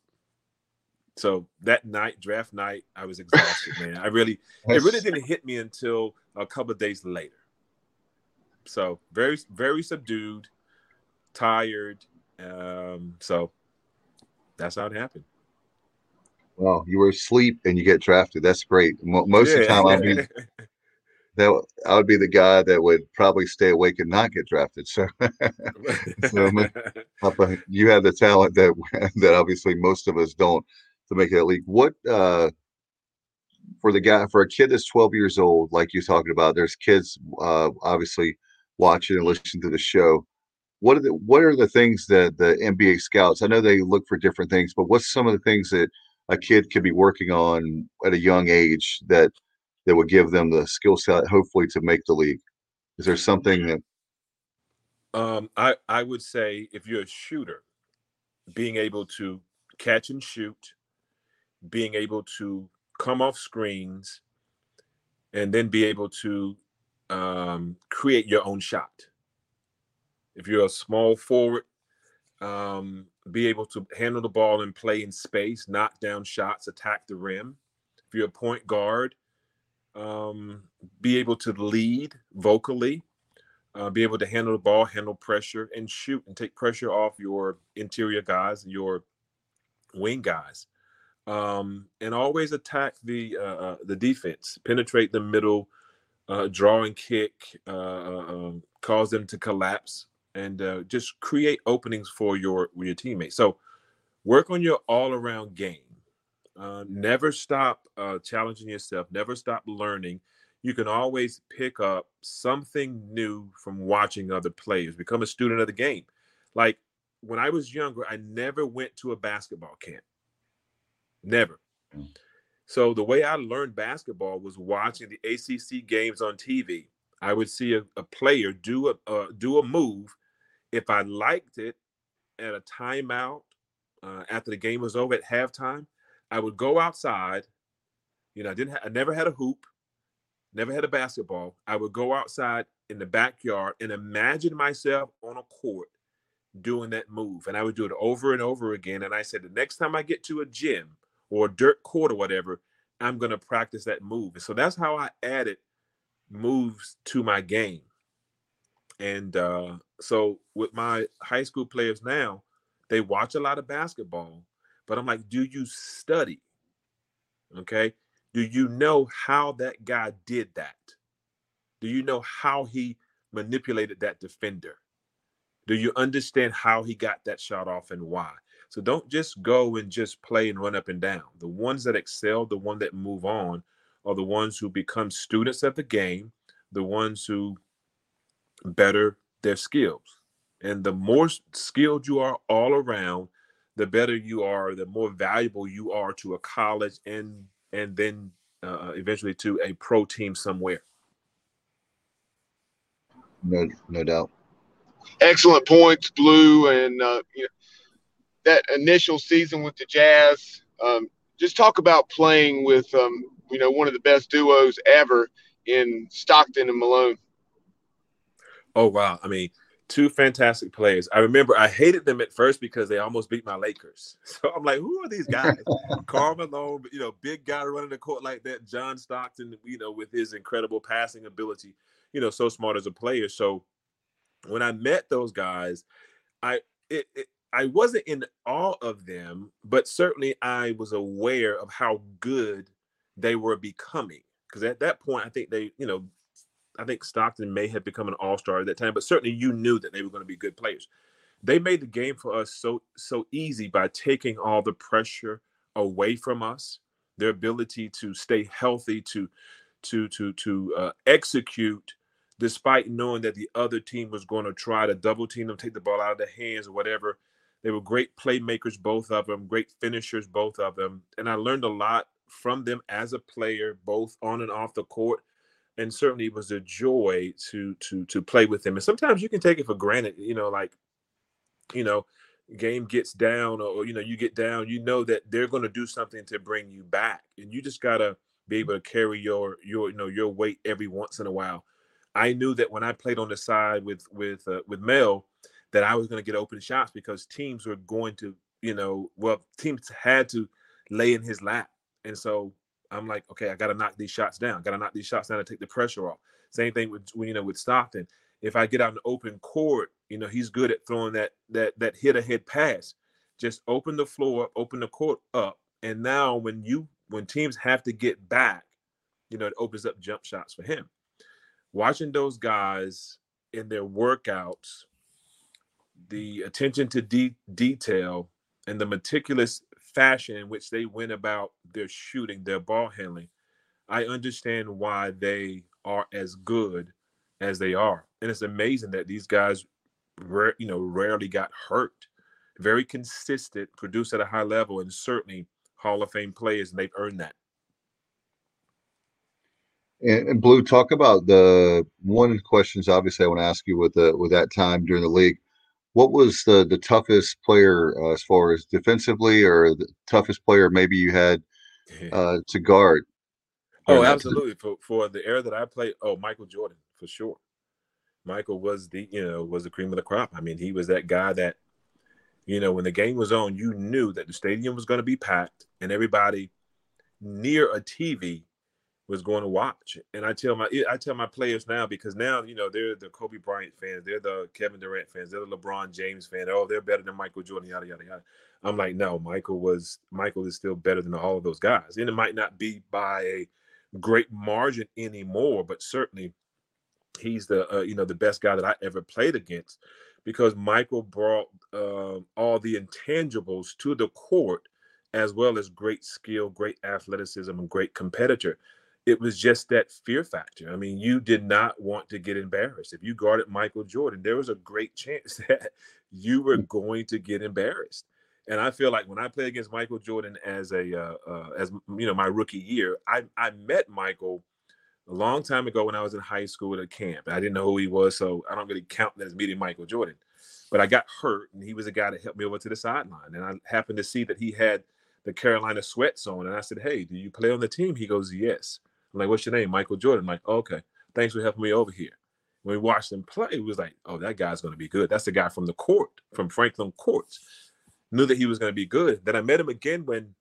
So that night, draft night, I was exhausted, man. I really, it really didn't hit me until a couple of days later. So very, very subdued, tired. Um, so that's how it happened. Well, you were asleep and you get drafted. That's great. Most yeah. of the time, I'd be that I would be the guy that would probably stay awake and not get drafted. So, so Papa, you have the talent that that obviously most of us don't to make that league. What uh, for the guy for a kid that's 12 years old, like you're talking about? There's kids uh, obviously watching and listening to the show. What are the what are the things that the NBA scouts? I know they look for different things, but what's some of the things that a kid could be working on at a young age that that would give them the skill set hopefully to make the league is there something that um, I, I would say if you're a shooter being able to catch and shoot being able to come off screens and then be able to um, create your own shot if you're a small forward um, be able to handle the ball and play in space, knock down shots, attack the rim. If you're a point guard, um, be able to lead vocally, uh, be able to handle the ball, handle pressure, and shoot and take pressure off your interior guys, your wing guys. um, and always attack the uh, uh, the defense, penetrate the middle, uh, draw and kick, uh, uh, um, cause them to collapse, and just create openings for your your teammates. So work on your all around game. Never stop uh, challenging yourself. Never stop learning. You can always pick up something new from watching other players. Become a student of the game. Like when I was younger, I never went to a basketball camp. Never. Mm. So the way I learned basketball was watching the ACC games on TV. I would see a, a player do a uh, do a move. If I liked it at a timeout uh, after the game was over at halftime, I would go outside. You know, I didn't. Ha- I never had a hoop, never had a basketball. I would go outside in the backyard and imagine myself on a court doing that move, and I would do it over and over again. And I said, the next time I get to a gym or a dirt court or whatever, I'm going to practice that move. And so that's how I added moves to my game. And uh, so with my high school players now, they watch a lot of basketball, but I'm like, do you study? Okay. Do you know how that guy did that? Do you know how he manipulated that defender? Do you understand how he got that shot off and why? So don't just go and just play and run up and down. The ones that excel, the one that move on, are the ones who become students of the game, the ones who better their skills. And the more skilled you are all around, the better you are, the more valuable you are to a college and and then uh, eventually to a pro team somewhere. No, no doubt. Excellent points, Blue, and uh, you know, that initial season with the Jazz. Um, just talk about playing with um, you know one of the best duos ever in Stockton and Malone. Oh wow! I mean, two fantastic players. I remember I hated them at first because they almost beat my Lakers. So I'm like, who are these guys? Karl Malone, you know, big guy running the court like that. John Stockton, you know, with his incredible passing ability, you know, so smart as a player. So when I met those guys, I it, it I wasn't in awe of them, but certainly I was aware of how good they were becoming. Because at that point, I think they, you know, I think Stockton may have become an all-star at that time, but certainly you knew that they were going to be good players. They made the game for us so so easy by taking all the pressure away from us, their ability to stay healthy, to to to to uh, execute despite knowing that the other team was going to try to double team them, take the ball out of their hands or whatever. They were great playmakers, both of them, great finishers, both of them. And I learned a lot from them as a player, both on and off the court. And certainly it was a joy to to to play with him. And sometimes you can take it for granted, you know, like, you know, game gets down or, you know, you get down, you know that they're going to do something to bring you back. And you just gotta be able to carry your your you know your weight every once in a while. I knew that when I played on the side with with uh, with Mel, that I was going to get open shots because teams were going to, you know, well, teams had to lay in his lap. And so I'm like, okay, I got to knock these shots down. Got to knock these shots down to take the pressure off. Same thing with, you know, with Stockton. If I get out the open court, you know, he's good at throwing that that that hit ahead pass. Just open the floor open the court up, and now when you when teams have to get back, you know, it opens up jump shots for him. Watching those guys in their workouts the attention to de- detail and the meticulous fashion in which they went about their shooting, their ball handling, I understand why they are as good as they are. And it's amazing that these guys, you know, rarely got hurt. Very consistent, produced at a high level, and certainly Hall of Fame players, and they've earned that. And, and Blue, talk about the one of the questions. Obviously, I want to ask you with the with that time during the league what was the the toughest player uh, as far as defensively, or the toughest player maybe you had uh, to guard? Oh, absolutely. For for the era that I played, oh, Michael Jordan for sure. Michael was the you know was the cream of the crop. I mean, he was that guy that you know when the game was on, you knew that the stadium was going to be packed and everybody near a TV was going to watch. And I tell my I tell my players now because now you know they're the Kobe Bryant fans, they're the Kevin Durant fans, they're the LeBron James fans. Oh, they're better than Michael Jordan, yada yada yada. I'm like, no, Michael was Michael is still better than all of those guys, and it might not be by a great margin anymore, but certainly he's the uh, you know the best guy that I ever played against because Michael brought uh, all the intangibles to the court as well as great skill, great athleticism, and great competitor. It was just that fear factor. I mean, you did not want to get embarrassed. If you guarded Michael Jordan, there was a great chance that you were going to get embarrassed. And I feel like when I played against Michael Jordan as a uh, uh, as you know my rookie year, I I met Michael a long time ago when I was in high school at a camp. I didn't know who he was, so I don't really count that as meeting Michael Jordan. But I got hurt, and he was a guy that helped me over to the sideline. And I happened to see that he had the Carolina sweats on, and I said, "Hey, do you play on the team?" He goes, "Yes." I'm like, "What's your name?" Michael Jordan. I'm like, oh, "Okay, thanks for helping me over here." When we watched him play, it was like, "Oh, that guy's going to be good." That's the guy from the court, from Franklin Courts. Knew that he was going to be good. Then I met him again when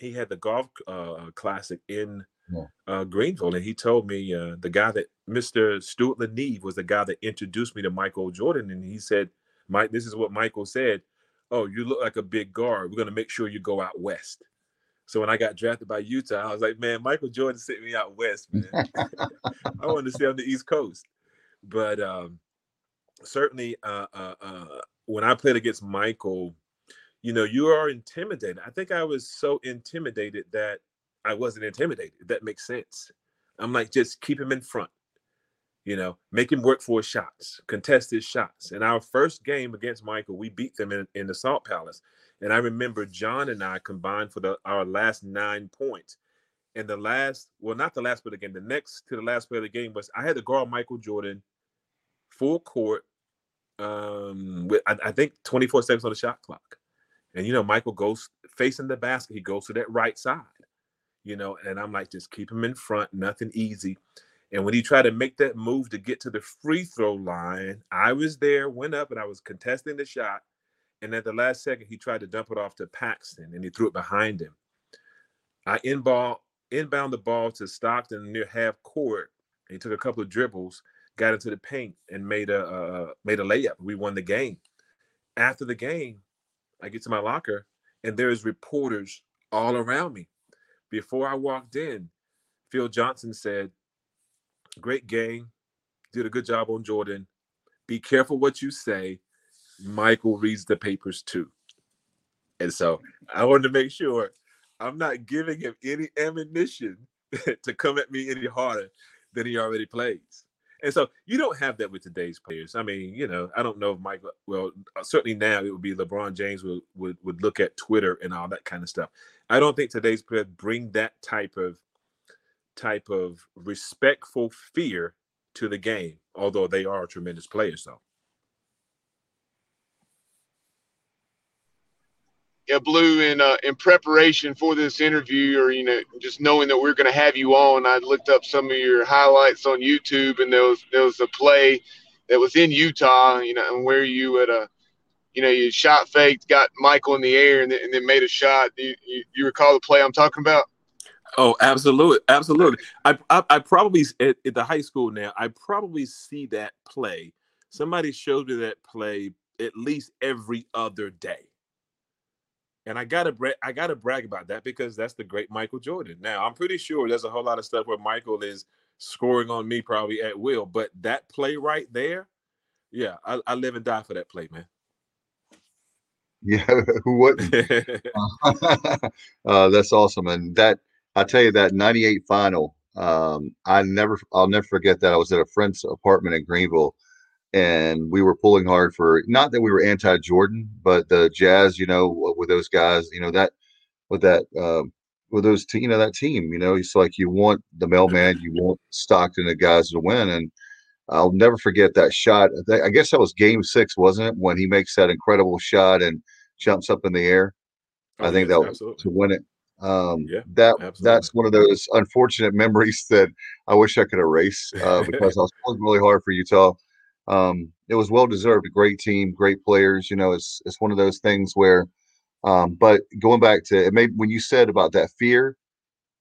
he had the golf uh, classic in yeah. uh, Greenville, and he told me uh, the guy that Mr. Stuart Leneve was the guy that introduced me to Michael Jordan, and he said, "Mike, this is what Michael said. Oh, you look like a big guard. We're gonna make sure you go out west." So when I got drafted by Utah, I was like, "Man, Michael Jordan sent me out west, man. I wanted to stay on the East Coast." But um, certainly, uh, uh, uh, when I played against Michael, you know, you are intimidated. I think I was so intimidated that I wasn't intimidated. that makes sense. I'm like, just keep him in front. You know, make him work for his shots, contest his shots. In our first game against Michael, we beat them in, in the Salt Palace. And I remember John and I combined for the our last nine points. And the last, well, not the last play of the the next to the last play of the game was I had to guard Michael Jordan full court um with I, I think 24 seconds on the shot clock. And you know, Michael goes facing the basket, he goes to that right side you know, and I'm like, just keep him in front, nothing easy. And when he tried to make that move to get to the free throw line, I was there, went up, and I was contesting the shot. And at the last second, he tried to dump it off to Paxson and he threw it behind him. I inball, inbound the ball to Stockton near half court. He took a couple of dribbles, got into the paint, and made a uh, made a layup. We won the game. After the game, I get to my locker, and there's reporters all around me before I walked in, Phil Johnson said, Great game. Did a good job on Jordan. Be careful what you say. Michael reads the papers too. And so I wanted to make sure I'm not giving him any ammunition to come at me any harder than he already plays. And so you don't have that with today's players. I mean, you know, I don't know if Michael. Well, uh, certainly now it would be LeBron James would would, would look at Twitter and all that kind of stuff. I don't think today's players bring that type of type of respectful fear to the game, although they are tremendous players, though. yeah, Blue, in uh, in preparation for this interview, or you know, just knowing that we're going to have you on, I looked up some of your highlights on YouTube, and there was there was a play that was in Utah, you know, and where you at a, you know, you shot faked, got Michael in the air, and then, and then made a shot. You, you, you recall the play I'm talking about? Oh, absolutely, absolutely. I I, I probably at, at, the high school now. I probably see that play. Somebody showed me that play at least every other day and I gotta bra- I gotta brag about that because that's the great Michael Jordan. Now I'm pretty sure there's a whole lot of stuff where Michael is scoring on me probably at will, but that play right there, yeah, I, I live and die for that play, man. Yeah, who wouldn't? uh, that's awesome, and that I tell you that '98 final. Um, I never, I'll never forget that. I was at a friend's apartment in Greenville and we were pulling hard for not that we were anti-Jordan, but the Jazz, you know, with those guys, you know that with that uh, with those te- you know that team, you know, it's like you want the mailman, you want Stockton and the guys to win, and I'll never forget that shot. I guess that was Game Six, wasn't it, when he makes that incredible shot and jumps up in the air? Oh, I think that was absolutely. to win it. Um, yeah, that absolutely. that's one of those unfortunate memories that I wish I could erase uh, because I was pulling really hard for Utah um, it was well deserved. A great team, great players. You know, it's it's one of those things where. Um, but going back to it, made when you said about that fear,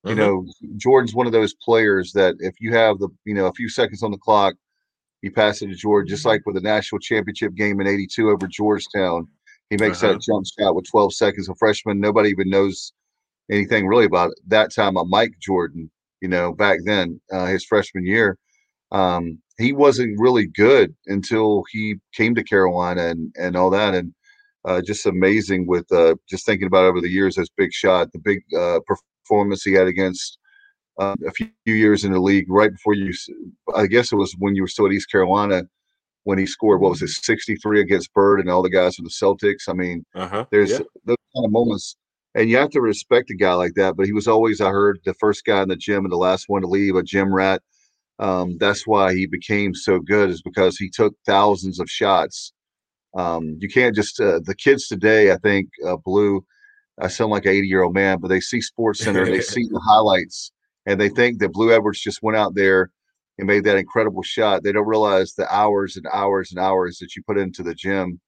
You mm-hmm. know, Jordan's one of those players that if you have the, you know, a few seconds on the clock, you pass it to Jordan, just like with the national championship game in 82 over Georgetown. He makes uh-huh. that jump shot with 12 seconds. A freshman, nobody even knows anything really about it. that time. A Mike Jordan, you know, back then, uh, his freshman year, um, he wasn't really good until he came to Carolina and and all that. And uh, just amazing with uh, just thinking about over the years, this big shot, the big uh, performance he had against uh, a few years in the league right before you. I guess it was when you were still at East Carolina when he scored. What was it, sixty three against Bird and all the guys from the Celtics. I mean, uh-huh. there's yeah. those kind of moments, and you have to respect a guy like that. But he was always, I heard, the first guy in the gym and the last one to leave, a gym rat. Um, that's why he became so good, is because he took thousands of shots. Um, you can't just uh, the kids today. I think uh, Blue I sound like an 80 year old man, but they see SportsCenter, they see the highlights, and they think that Blue Edwards just went out there and made that incredible shot. They don't realize the hours and hours and hours that you put into the gym,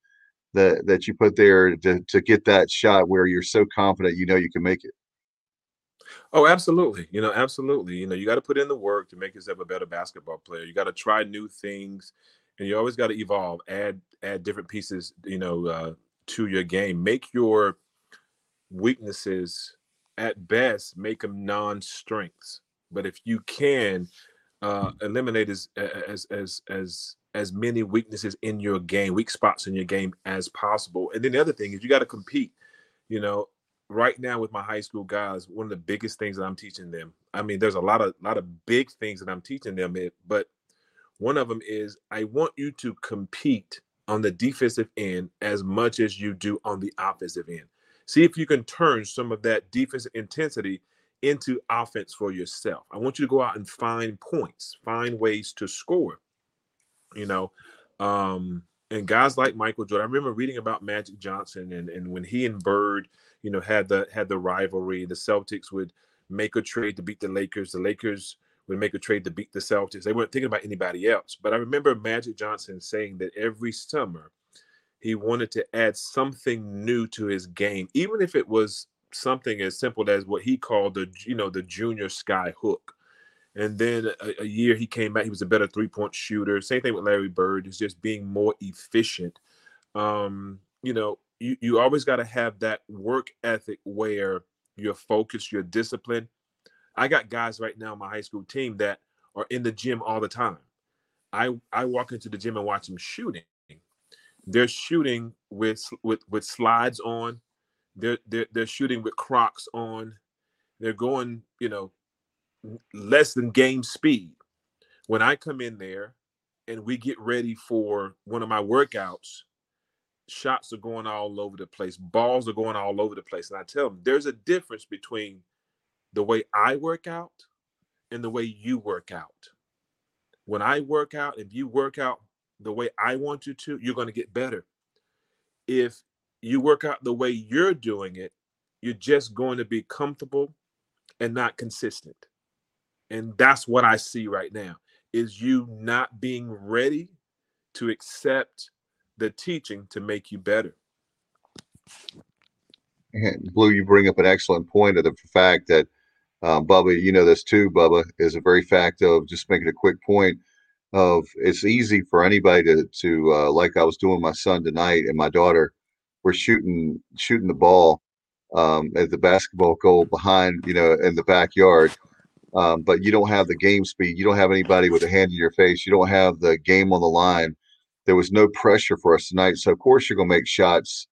that that you put there to to get that shot where you're so confident you know you can make it. Oh, absolutely. You know, absolutely. You know, you got to put in the work to make yourself a better basketball player. You got to try new things, and you always got to evolve, add add different pieces. You know, uh, to your game. Make your weaknesses at best make them non-strengths but if you can uh, eliminate as as as as as many weaknesses in your game weak spots in your game as possible and then the other thing is you got to compete you know right now with my high school guys one of the biggest things that i'm teaching them i mean there's a lot of lot of big things that i'm teaching them eh, but one of them is i want you to compete on the defensive end as much as you do on the offensive end See if you can turn some of that defensive intensity into offense for yourself. I want you to go out and find points, find ways to score. You know, um, and guys like Michael Jordan. I remember reading about Magic Johnson and, and when he and Bird, you know, had the had the rivalry, the Celtics would make a trade to beat the Lakers. The Lakers would make a trade to beat the Celtics. They weren't thinking about anybody else. But I remember Magic Johnson saying that every summer he wanted to add something new to his game, even if it was something as simple as what he called the you know the junior sky hook. And then a, a year he came back, he was a better three point shooter. Same thing with Larry Bird, is just being more efficient. Um, you know, you, you always got to have that work ethic where you're focused, you're disciplined. I got guys right now my high school team that are in the gym all the time. I I walk into the gym and watch them shooting they're shooting with with with slides on. They're they're they're shooting with Crocs on. They're going, you know, less than game speed. When I come in there and we get ready for one of my workouts, shots are going all over the place, balls are going all over the place. And I tell them there's a difference between the way I work out and the way you work out. When I work out, if you work out the way I want you to, you're going to get better. If you work out the way you're doing it, you're just going to be comfortable and not consistent. And that's what I see right now is you not being ready to accept the teaching to make you better. Blue, you bring up an excellent point of the fact that um, Bubba, you know this too, Bubba, is a very fact of just making a quick point of it's easy for anybody to to uh, like I was doing my son tonight and my daughter. We're shooting shooting the ball um, at the basketball goal behind you know in the backyard, um, but you don't have the game speed. You don't have anybody with a hand in your face. You don't have the game on the line. There was no pressure for us tonight, so of course you're gonna make shots.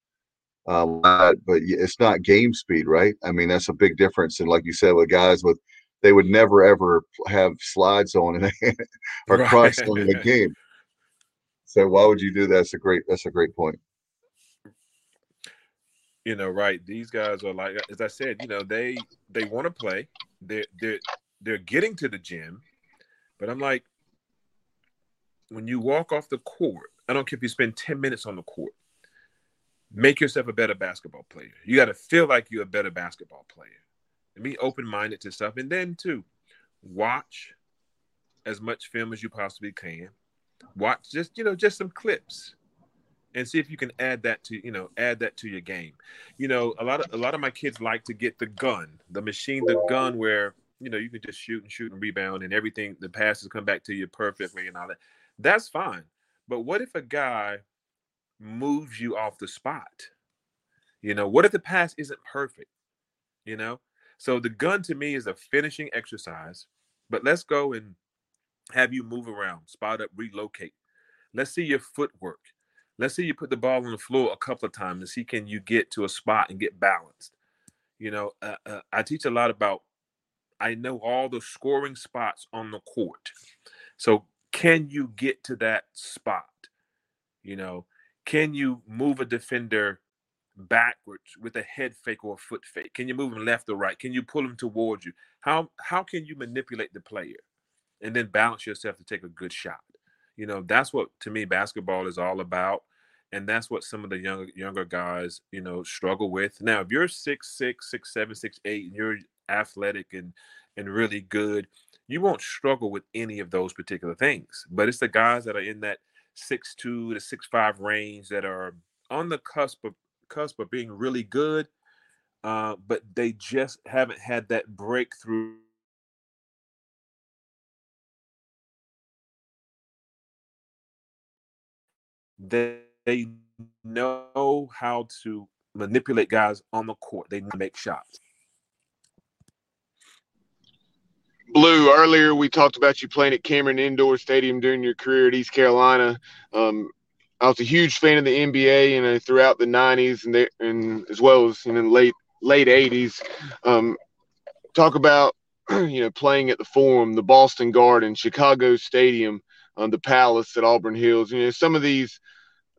Um, but it's not game speed, right? I mean, that's a big difference. And like you said, with guys with they would never ever have slides on it or right. Crocs on in the game. So why would you do that? That's a great. That's a great point. You know, right? These guys are like, as I said, you know, they they want to play. They're they're they're getting to the gym, but I'm like, when you walk off the court, I don't care if you spend ten minutes on the court. Make yourself a better basketball player. You got to feel like you're a better basketball player and be open minded to stuff. And then too, watch as much film as you possibly can. Watch just you know just some clips. and see if you can add that to you know add that to your game you know a lot of a lot of my kids like to get the gun the machine the gun where you know you can just shoot and shoot and rebound and everything the passes come back to you perfectly and all that that's fine. But what if a guy moves you off the spot? You know what if the pass isn't perfect? You know? So the gun to me is a finishing exercise but let's go and have you move around spot up relocate. Let's see your footwork. Let's say you put the ball on the floor a couple of times and see can you get to a spot and get balanced. You know, uh, uh, I teach a lot about. I know all the scoring spots on the court. So can you get to that spot? You know, can you move a defender backwards with a head fake or a foot fake? Can you move him left or right? Can you pull him towards you? How how can you manipulate the player and then balance yourself to take a good shot? You know, that's what to me basketball is all about and that's what some of the younger younger guys you know struggle with now if you're six six six seven six eight and you're athletic and and really good you won't struggle with any of those particular things but it's the guys that are in that six two to six five range that are on the cusp of cusp of being really good uh, but they just haven't had that breakthrough they they know how to manipulate guys on the court. They make shots. Blue, earlier we talked about you playing at Cameron Indoor Stadium during your career at East Carolina. Um, I was a huge fan of the NBA and uh, throughout the '90s and, and as well as in the late late '80s. Um, talk about you know playing at the Forum, the Boston Garden, Chicago Stadium, um, the Palace at Auburn Hills. You know some of these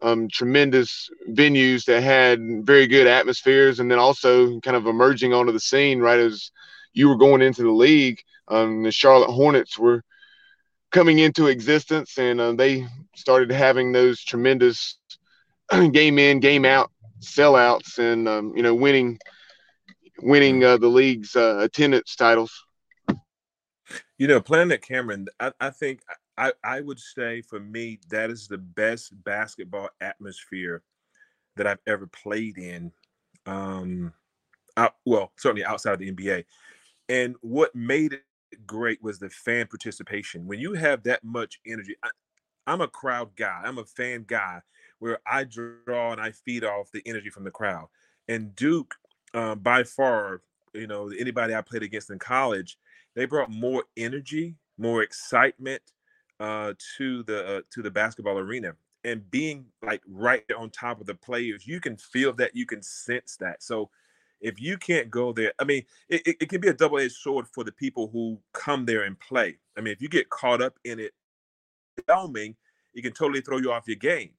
um, tremendous venues that had very good atmospheres, and then also kind of emerging onto the scene right as you were going into the league. Um, the Charlotte Hornets were coming into existence, and uh, they started having those tremendous game in, game out sellouts, and um, you know, winning winning uh, the league's uh, attendance titles. You know, playing at Cameron, I, I think I, I would say for me, that is the best basketball atmosphere that I've ever played in. Um, well, certainly outside of the NBA. And what made it great was the fan participation. When you have that much energy, I, I'm a crowd guy, I'm a fan guy where I draw and I feed off the energy from the crowd. And Duke, uh, by far, you know, anybody I played against in college, they brought more energy, more excitement, uh, to the uh, to the basketball arena and being like right on top of the players you can feel that you can sense that so if you can't go there i mean it, it, it can be a double-edged sword for the people who come there and play. I mean if you get caught up in it filming it can totally throw you off your game.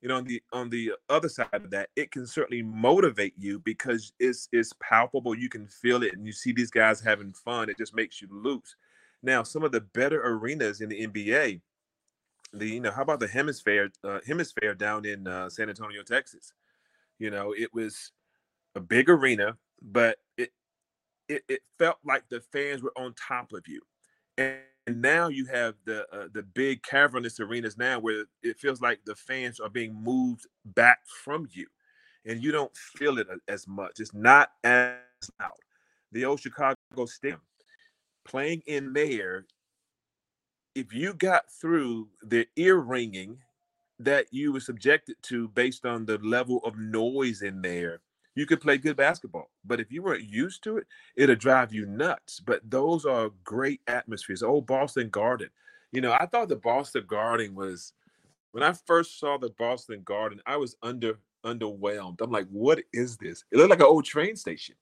You know on the on the other side of that it can certainly motivate you because it's it's palpable you can feel it and you see these guys having fun it just makes you loose. Now, some of the better arenas in the NBA, the you know, how about the HemisFair uh, HemisFair down in uh, San Antonio, Texas? You know, it was a big arena, but it it, it felt like the fans were on top of you. And, and now you have the uh, the big cavernous arenas now where it feels like the fans are being moved back from you, and you don't feel it as much. It's not as loud. The old Chicago Stadium playing in there, if you got through the ear ringing that you were subjected to based on the level of noise in there, you could play good basketball. But if you weren't used to it, it'll drive you nuts. But those are great atmospheres. Old Boston Garden. You know, I thought the Boston Garden was when I first saw the Boston Garden, I was under underwhelmed. I'm like, what is this? It looked like an old train station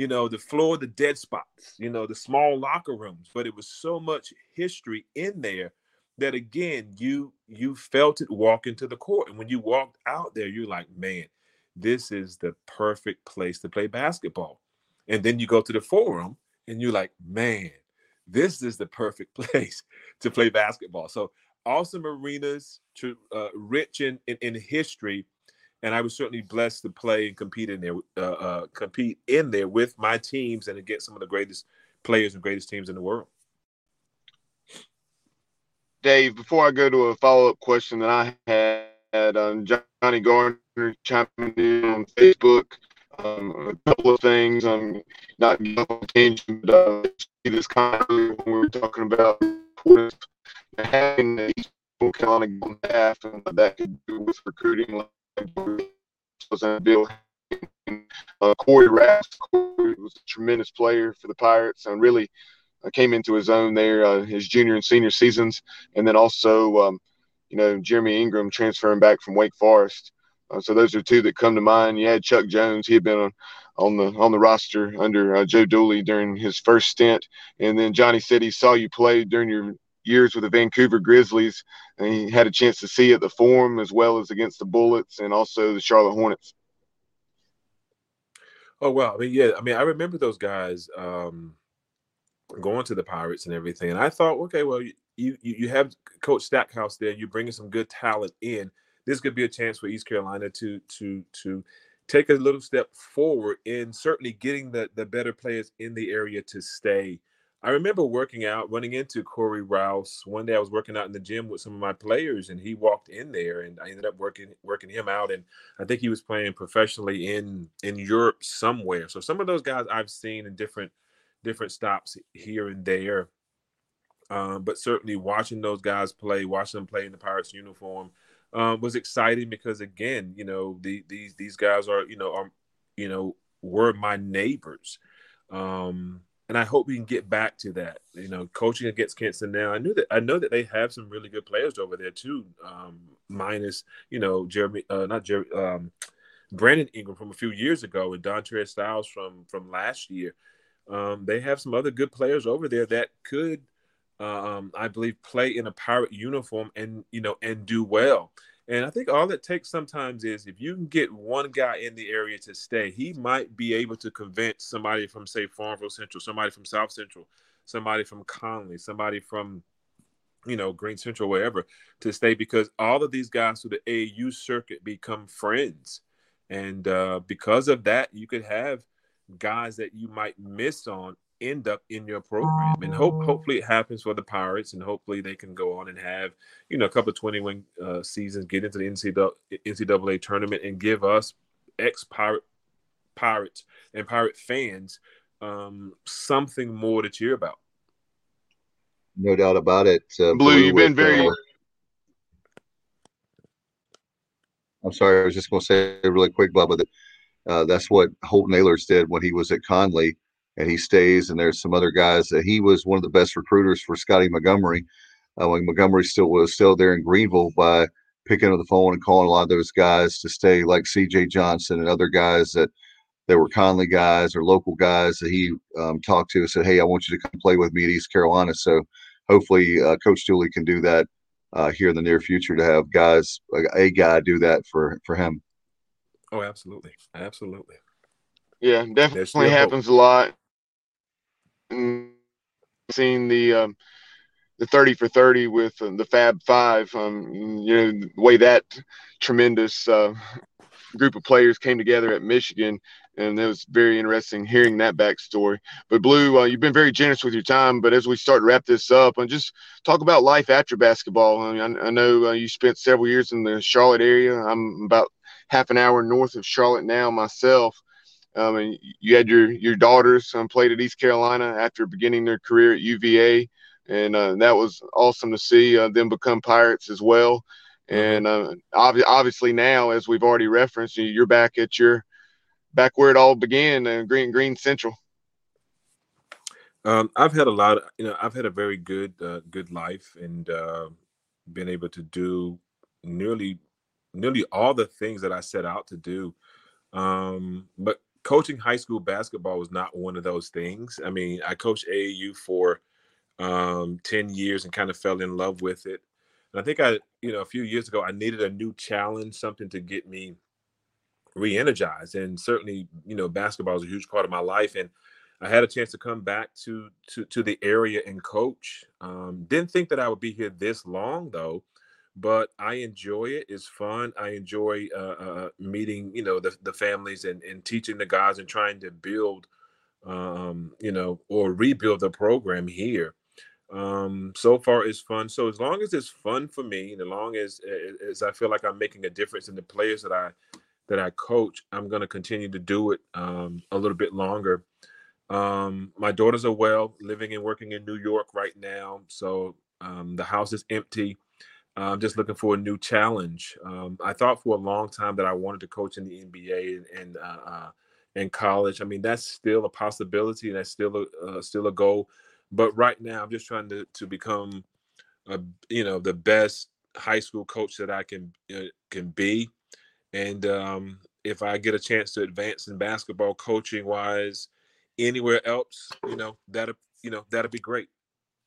you know, the floor, the dead spots, you know, the small locker rooms, but it was so much history in there that again, you you felt it walking to the court. And when you walked out there, you're like, man, this is the perfect place to play basketball. And then you go to the forum and you're like, man, this is the perfect place to play basketball. So awesome arenas, to, uh, rich in, in, in history, and I was certainly blessed to play and compete in there, uh, uh, compete in there with my teams and against some of the greatest players and greatest teams in the world. Dave, before I go to a follow up question that I had um, Johnny Gardner chiming in on Facebook. Um, a couple of things. I'm not changing, but uh, see this kind of when we were talking about having the East Carolina staff and what that could do with recruiting. Like Bill uh, Corey Raps Corey was a tremendous player for the Pirates and really uh, came into his own there uh, his junior and senior seasons, and then also um, you know Jeremy Ingram transferring back from Wake Forest. Uh, so those are two that come to mind. You had Chuck Jones; he had been on on the on the roster under uh, Joe Dooley during his first stint, and then Johnny said he saw you play during your years with the Vancouver Grizzlies, and he had a chance to see at the Forum as well as against the Bullets and also the Charlotte Hornets. Oh well, I mean, yeah, I mean, I remember those guys um, going to the Pirates and everything, and I thought, okay, well, you you, you have Coach Stackhouse there, you're bringing some good talent in. This could be a chance for East Carolina to to to take a little step forward in certainly getting the the better players in the area to stay. I remember working out, running into Corey Rouse. One day I was working out in the gym with some of my players, and he walked in there, and I ended up working working him out. And I think he was playing professionally in in Europe somewhere. So some of those guys I've seen in different different stops here and there. Um, but certainly watching those guys play, watching them play in the Pirates uniform, um, was exciting because again, you know, the, these these guys are you know are you know were my neighbors. Um, and I hope we can get back to that. You know, coaching against Kinston now. I knew that I know that they have some really good players over there too. Um, minus you know Jeremy, uh, not Jeremy, um, Brandon Ingram from a few years ago, and Dontrez Styles from from last year. Um, they have some other good players over there that could, um, I believe, play in a pirate uniform and you know and do well. And I think all it takes sometimes is if you can get one guy in the area to stay, he might be able to convince somebody from, say, Farmville Central, somebody from South Central, somebody from Conley, somebody from, you know, Greene Central, wherever, to stay because all of these guys through the AAU circuit become friends. And uh, because of that, you could have guys that you might miss on end up in your program. And hope hopefully it happens for the Pirates, and hopefully they can go on and have you know a couple of twenty win uh, seasons, get into the NCAA, NCAA tournament, and give us ex Pirate Pirates and Pirate fans um, something more to cheer about. No doubt about it. Uh, Blue, Blue, you've with, been very. Uh, I'm sorry, I was just going to say really quick, Bubba, that uh, that's what Holton Ahlers did when he was at Conley and he stays. And there's some other guys that he was one of the best recruiters for Scottie Montgomery uh, when Montgomery still was still there in Greenville by picking up the phone and calling a lot of those guys to stay, like C.J. Johnson and other guys that that were Conley guys or local guys that he um, talked to and said, "Hey, I want you to come play with me at East Carolina." So hopefully, uh, Coach Dooley can do that uh, here in the near future to have guys a guy do that for for him. Oh, absolutely, absolutely. Yeah, definitely happens hope. a lot seen the um, the 30 for 30 with uh, the Fab Five. Um, you know, the way that tremendous uh, group of players came together at Michigan, and it was very interesting hearing that backstory. But Blue, uh, you've been very generous with your time. But as we start to wrap this up, and just talk about life after basketball. I, mean, I, I know uh, you spent several years in the Charlotte area. I'm about half an hour north of Charlotte now myself. Um, and you had your your daughters um, played at East Carolina after beginning their career at UVA, and uh, that was awesome to see uh, them become Pirates as well. And uh, ob- obviously now, as we've already referenced, you're back at your back where it all began, uh, Greene Greene Central. Um, I've had a lot of, you know, I've had a very good, uh, good life and uh, been able to do nearly, nearly all the things that I set out to do. Um, but coaching high school basketball was not one of those things. I mean, I coached AAU for um, 10 years and kind of fell in love with it. And I think I, you know, a few years ago, I needed a new challenge, something to get me re-energized. And certainly, you know, basketball is a huge part of my life. And I had a chance to come back to to, to the area and coach. Um, didn't think that I would be here this long though but I enjoy it. It's fun. I enjoy uh, uh, meeting, you know, the, the families and, and teaching the guys and trying to build, um, you know, or rebuild the program here. Um, so far, it's fun. So as long as it's fun for me, and as long as as I feel like I'm making a difference in the players that I that I coach, I'm going to continue to do it um, a little bit longer. Um, my daughters are well, living and working in New York right now, so um, the house is empty. I'm just looking for a new challenge. Um, I thought for a long time that I wanted to coach in the NBA and, and uh, uh, in college. I mean, that's still a possibility, and that's still a uh, still a goal. But right now, I'm just trying to to become, a, you know, the best high school coach that I can uh, can be. And um, if I get a chance to advance in basketball coaching wise, anywhere else, you know, that'll you know that'll be great.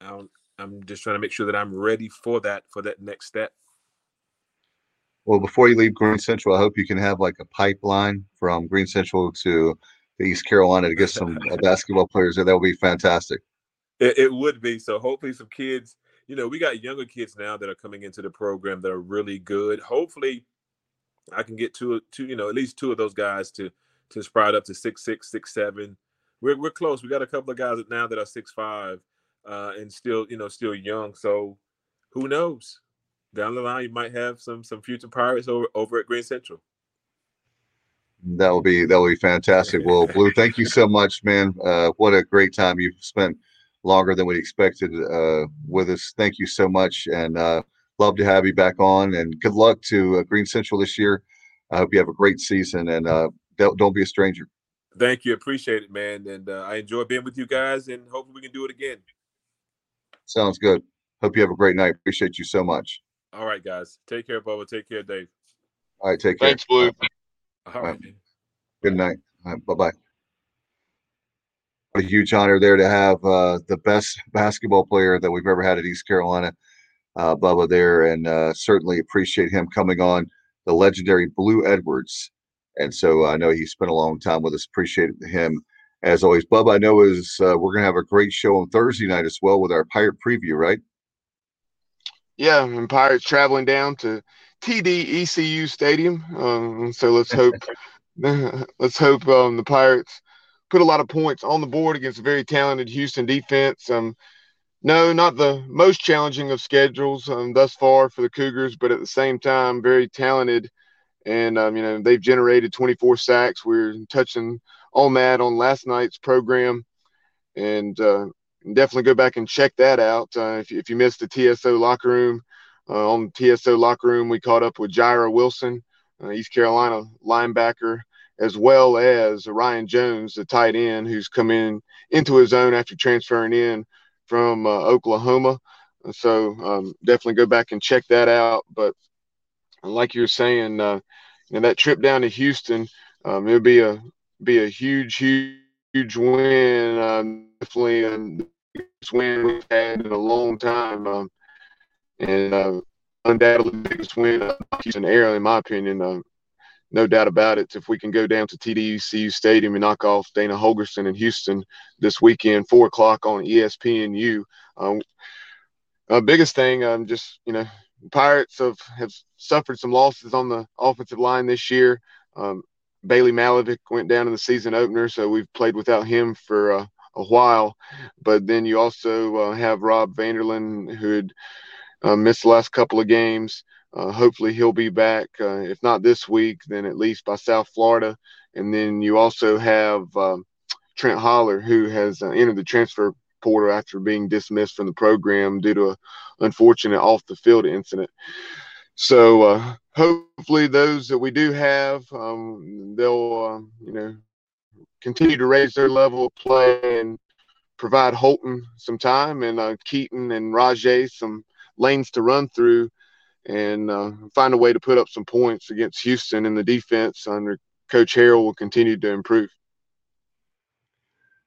Um, I'm just trying to make sure that I'm ready for that for that next step. Well, before you leave Greene Central, I hope you can have like a pipeline from Greene Central to East Carolina to get some uh, basketball players there. That would be fantastic. It, it, would be. So hopefully, some kids. You know, we got younger kids now that are coming into the program that are really good. Hopefully, I can get two, two, you know, at least two of those guys to to sprout up to six, six, six, seven. We're we're close. We got a couple of guys now that are six five, uh, and still, you know, still young. So who knows? Down the line, you might have some some future pirates over over at Greene Central. That will be that will be fantastic. Well, Blue, thank you so much, man. Uh, what a great time you've spent longer than we expected uh, with us. Thank you so much, and uh, love to have you back on. And good luck to uh, Greene Central this year. I hope you have a great season, and uh, don't, don't be a stranger. Thank you, appreciate it, man. And uh, I enjoy being with you guys, and hopefully we can do it again. Sounds good. Hope you have a great night. Appreciate you so much. All right, guys. Take care, Bubba. Take care, Dave. All right, take care. Thanks, Blue. All right. Good night. Right, bye bye. A huge honor there to have uh, the best basketball player that we've ever had at East Carolina, uh, Bubba, there, and uh, certainly appreciate him coming on the legendary Blue Edwards. And so I know he spent a long time with us. Appreciate him as always. Bub, I know is uh, we're going to have a great show on Thursday night as well with our Pirate preview, right? Yeah, and Pirates traveling down to TDECU Stadium. Um, so let's hope let's hope um, the Pirates put a lot of points on the board against a very talented Houston defense. Um, no, not the most challenging of schedules um, thus far for the Cougars, but at the same time, very talented. And um, you know they've generated 24 sacks. We're touching on that on last night's program, and uh, definitely go back and check that out. Uh, if, if you missed the TSO locker room, uh, on TSO locker room, we caught up with Jaira Wilson, uh, East Carolina linebacker, as well as Ryan Jones, the tight end, who's come in into his own after transferring in from uh, Oklahoma. So um, definitely go back and check that out. But like you're saying, uh, you know, that trip down to Houston, um, it'll be a be a huge, huge, huge win. Um, definitely, um, biggest win we've had in a long time, um, and uh, undoubtedly the biggest win of Houston era, in my opinion. Uh, no doubt about it. If we can go down to TDECU Stadium and knock off Dana Holgorsen in Houston this weekend, four o'clock on ESPNU. Um, uh, biggest thing, um, just you know, Pirates have have suffered some losses on the offensive line this year. Um, Bailey Malovic went down in the season opener, so we've played without him for uh, a while. But then you also uh, have Rob Vanderlyn, who had uh, missed the last couple of games. Uh, hopefully, he'll be back. Uh, if not this week, then at least by South Florida. And then you also have um, Trent Holler, who has uh, entered the transfer portal after being dismissed from the program due to an unfortunate off the field incident. So hopefully, those that we do have, um, they'll uh, you know continue to raise their level of play and provide Holton some time and uh, Keaton and Rahjai some lanes to run through and uh, find a way to put up some points against Houston in the defense under Coach Harrell will continue to improve.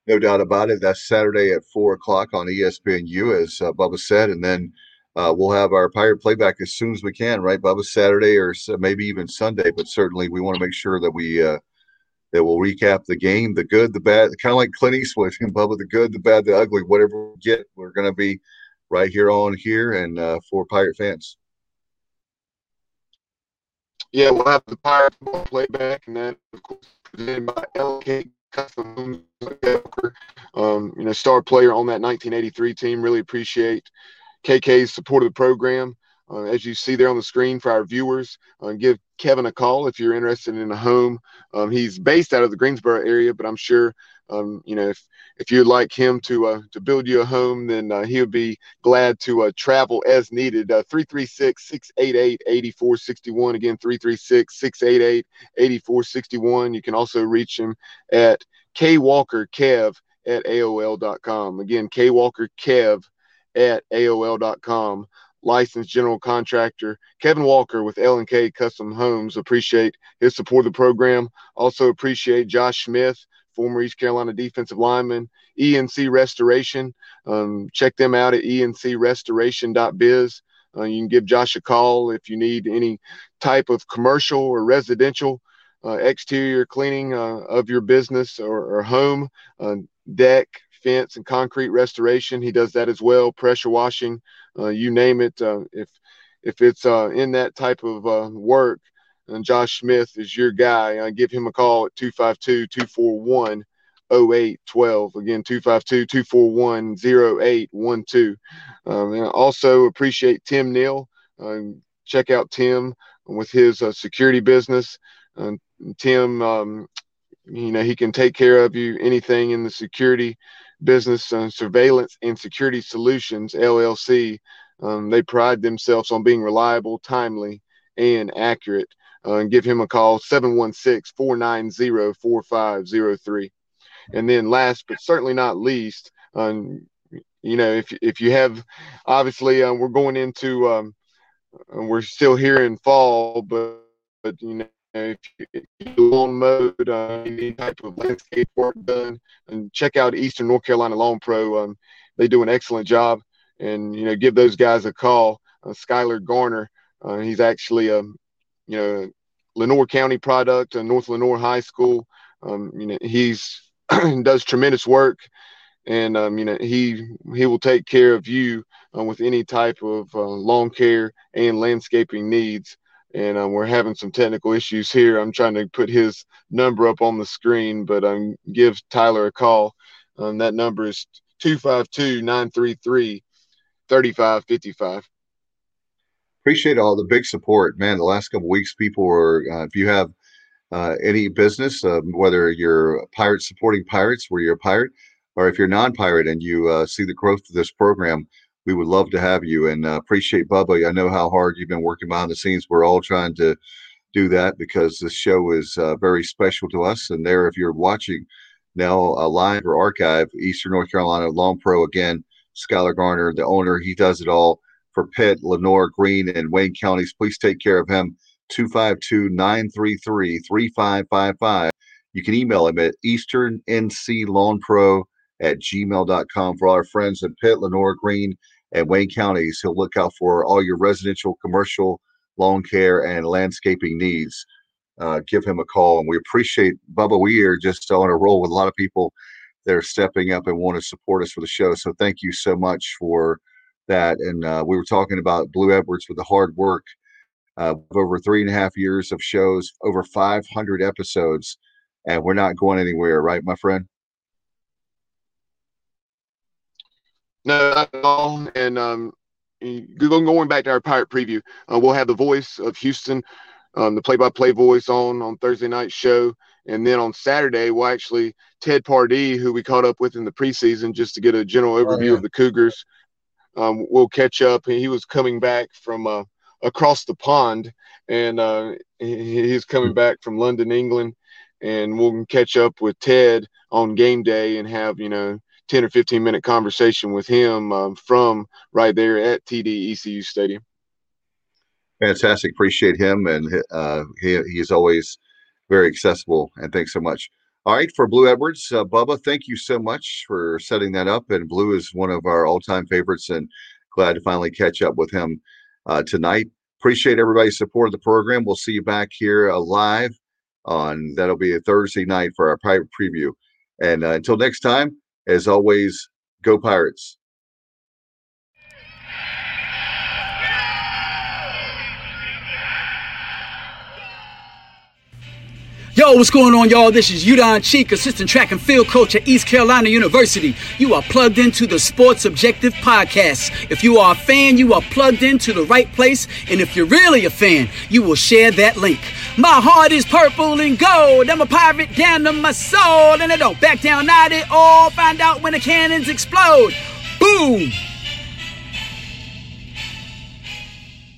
No doubt about it. That's Saturday at four o'clock on ESPNU, as uh, Bubba said, and then uh, we'll have our pirate playback as soon as we can, right, Bubba? Saturday or maybe even Sunday, but certainly we want to make sure that we uh, that will recap the game, the good, the bad, kind of like Clint Eastwood and Bubba, the good, the bad, the ugly, whatever we get, we're going to be right here on here and uh, for Pirate fans. Yeah, we'll have the Pirate playback, and then of course presented by LK um, you know, star player on that 1983 team. Really appreciate KK's support of the program. Uh, as you see there on the screen for our viewers, uh, give Kevin a call if you're interested in a home. Um, he's based out of the Greensboro area, but I'm sure um, you know if if you'd like him to uh, to build you a home, then uh, he would be glad to uh, travel as needed. Uh, 336-688-8461. Again, 336-688-8461. You can also reach him at kwalkerkev at aol.com. Again, kwalkerkev at aol.com licensed general contractor Kevin Walker with L&K Custom Homes. Appreciate his support of the program. Also appreciate Josh Smith, former East Carolina defensive lineman, ENC Restoration. Um, check them out at encrestoration.biz. Uh, you can give Josh a call if you need any type of commercial or residential uh, exterior cleaning uh, of your business or, or home, uh, deck, fence, and concrete restoration. He does that as well. Pressure washing, uh, you name it. Uh, if if it's uh, in that type of uh, work, and Josh Smith is your guy, uh, give him a call at 252 241 0812. Again, 252 241 0812. Um, also appreciate Tim Neal. Um, check out Tim with his uh, security business. Tim, um, you know, he can take care of you anything in the security business, uh, surveillance and security solutions, LLC. Um, they pride themselves on being reliable, timely, and accurate. Uh, and give him a call 716 490 4503. And then, last but certainly not least, um, you know, if, if you have obviously, uh, we're going into, um, we're still here in fall, but, but you know, if you lawn mowed, uh, any type of landscape work done, and check out Eastern North Carolina Lawn Pro. Um, they do an excellent job, and you know, give those guys a call. Uh, Skylar Garner, uh, he's actually a, you know, Lenoir County product, uh, North Lenoir High School. Um, you know, he's does tremendous work, and um, you know, he he will take care of you uh, with any type of uh, lawn care and landscaping needs and um, we're having some technical issues here. I'm trying to put his number up on the screen, but um, give Tyler a call. Um, that number is 252 933 3555. Appreciate all the big support, man. The last couple weeks, people were, uh, if you have uh, any business, uh, whether you're pirate supporting pirates, where you're a pirate, or if you're non pirate and you uh, see the growth of this program, we would love to have you and uh, appreciate Bubba. I know how hard you've been working behind the scenes. We're all trying to do that because this show is uh, very special to us. And there, if you're watching now uh, live or archive, Eastern North Carolina Lawn Pro again, Skylar Garner, the owner, he does it all for Pitt, Lenoir, Greene, and Wayne counties. Please take care of him. 252 933 3555. You can email him at easternnc at gmail.com for all our friends in Pitt, Lenoir, Greene, and Wayne counties. He'll look out for all your residential, commercial, lawn care, and landscaping needs. Uh, give him a call. And we appreciate Bubba. We are just on a roll with a lot of people that are stepping up and want to support us for the show. So thank you so much for that. And uh, we were talking about Blue Edwards with the hard work uh, over three and a half years of shows, over 500 episodes, and we're not going anywhere, right, my friend? No, not at all. And um, going back to our pirate preview, uh, we'll have the voice of Houston, um, the play-by-play voice on on Thursday night show, and then on Saturday we'll actually Ted Pardee, who we caught up with in the preseason, just to get a general oh, overview oh, yeah. of the Cougars. Um, we'll catch up. He was coming back from uh, across the pond, and uh, he, he's coming back from London, England, and we'll catch up with Ted on game day and have you know 10 or 15 minute conversation with him um, from right there at TDECU Stadium. Fantastic. Appreciate him. And uh, he, he's always very accessible. And thanks so much. All right. For Blue Edwards, uh, Bubba, thank you so much for setting that up. And Blue is one of our all time favorites and glad to finally catch up with him uh, tonight. Appreciate everybody's support of the program. We'll see you back here uh, live on that'll be a Thursday night for our private preview. And uh, until next time, as always, go Pirates. Yo, what's going on, y'all? This is Udon Cheek, assistant track and field coach at East Carolina University. You are plugged into the Sports Objective Podcast. If you are a fan, you are plugged into the right place. And if you're really a fan, you will share that link. My heart is purple and gold. I'm a pirate down to my soul. And I don't back down, at all. Find out when the cannons explode. Boom!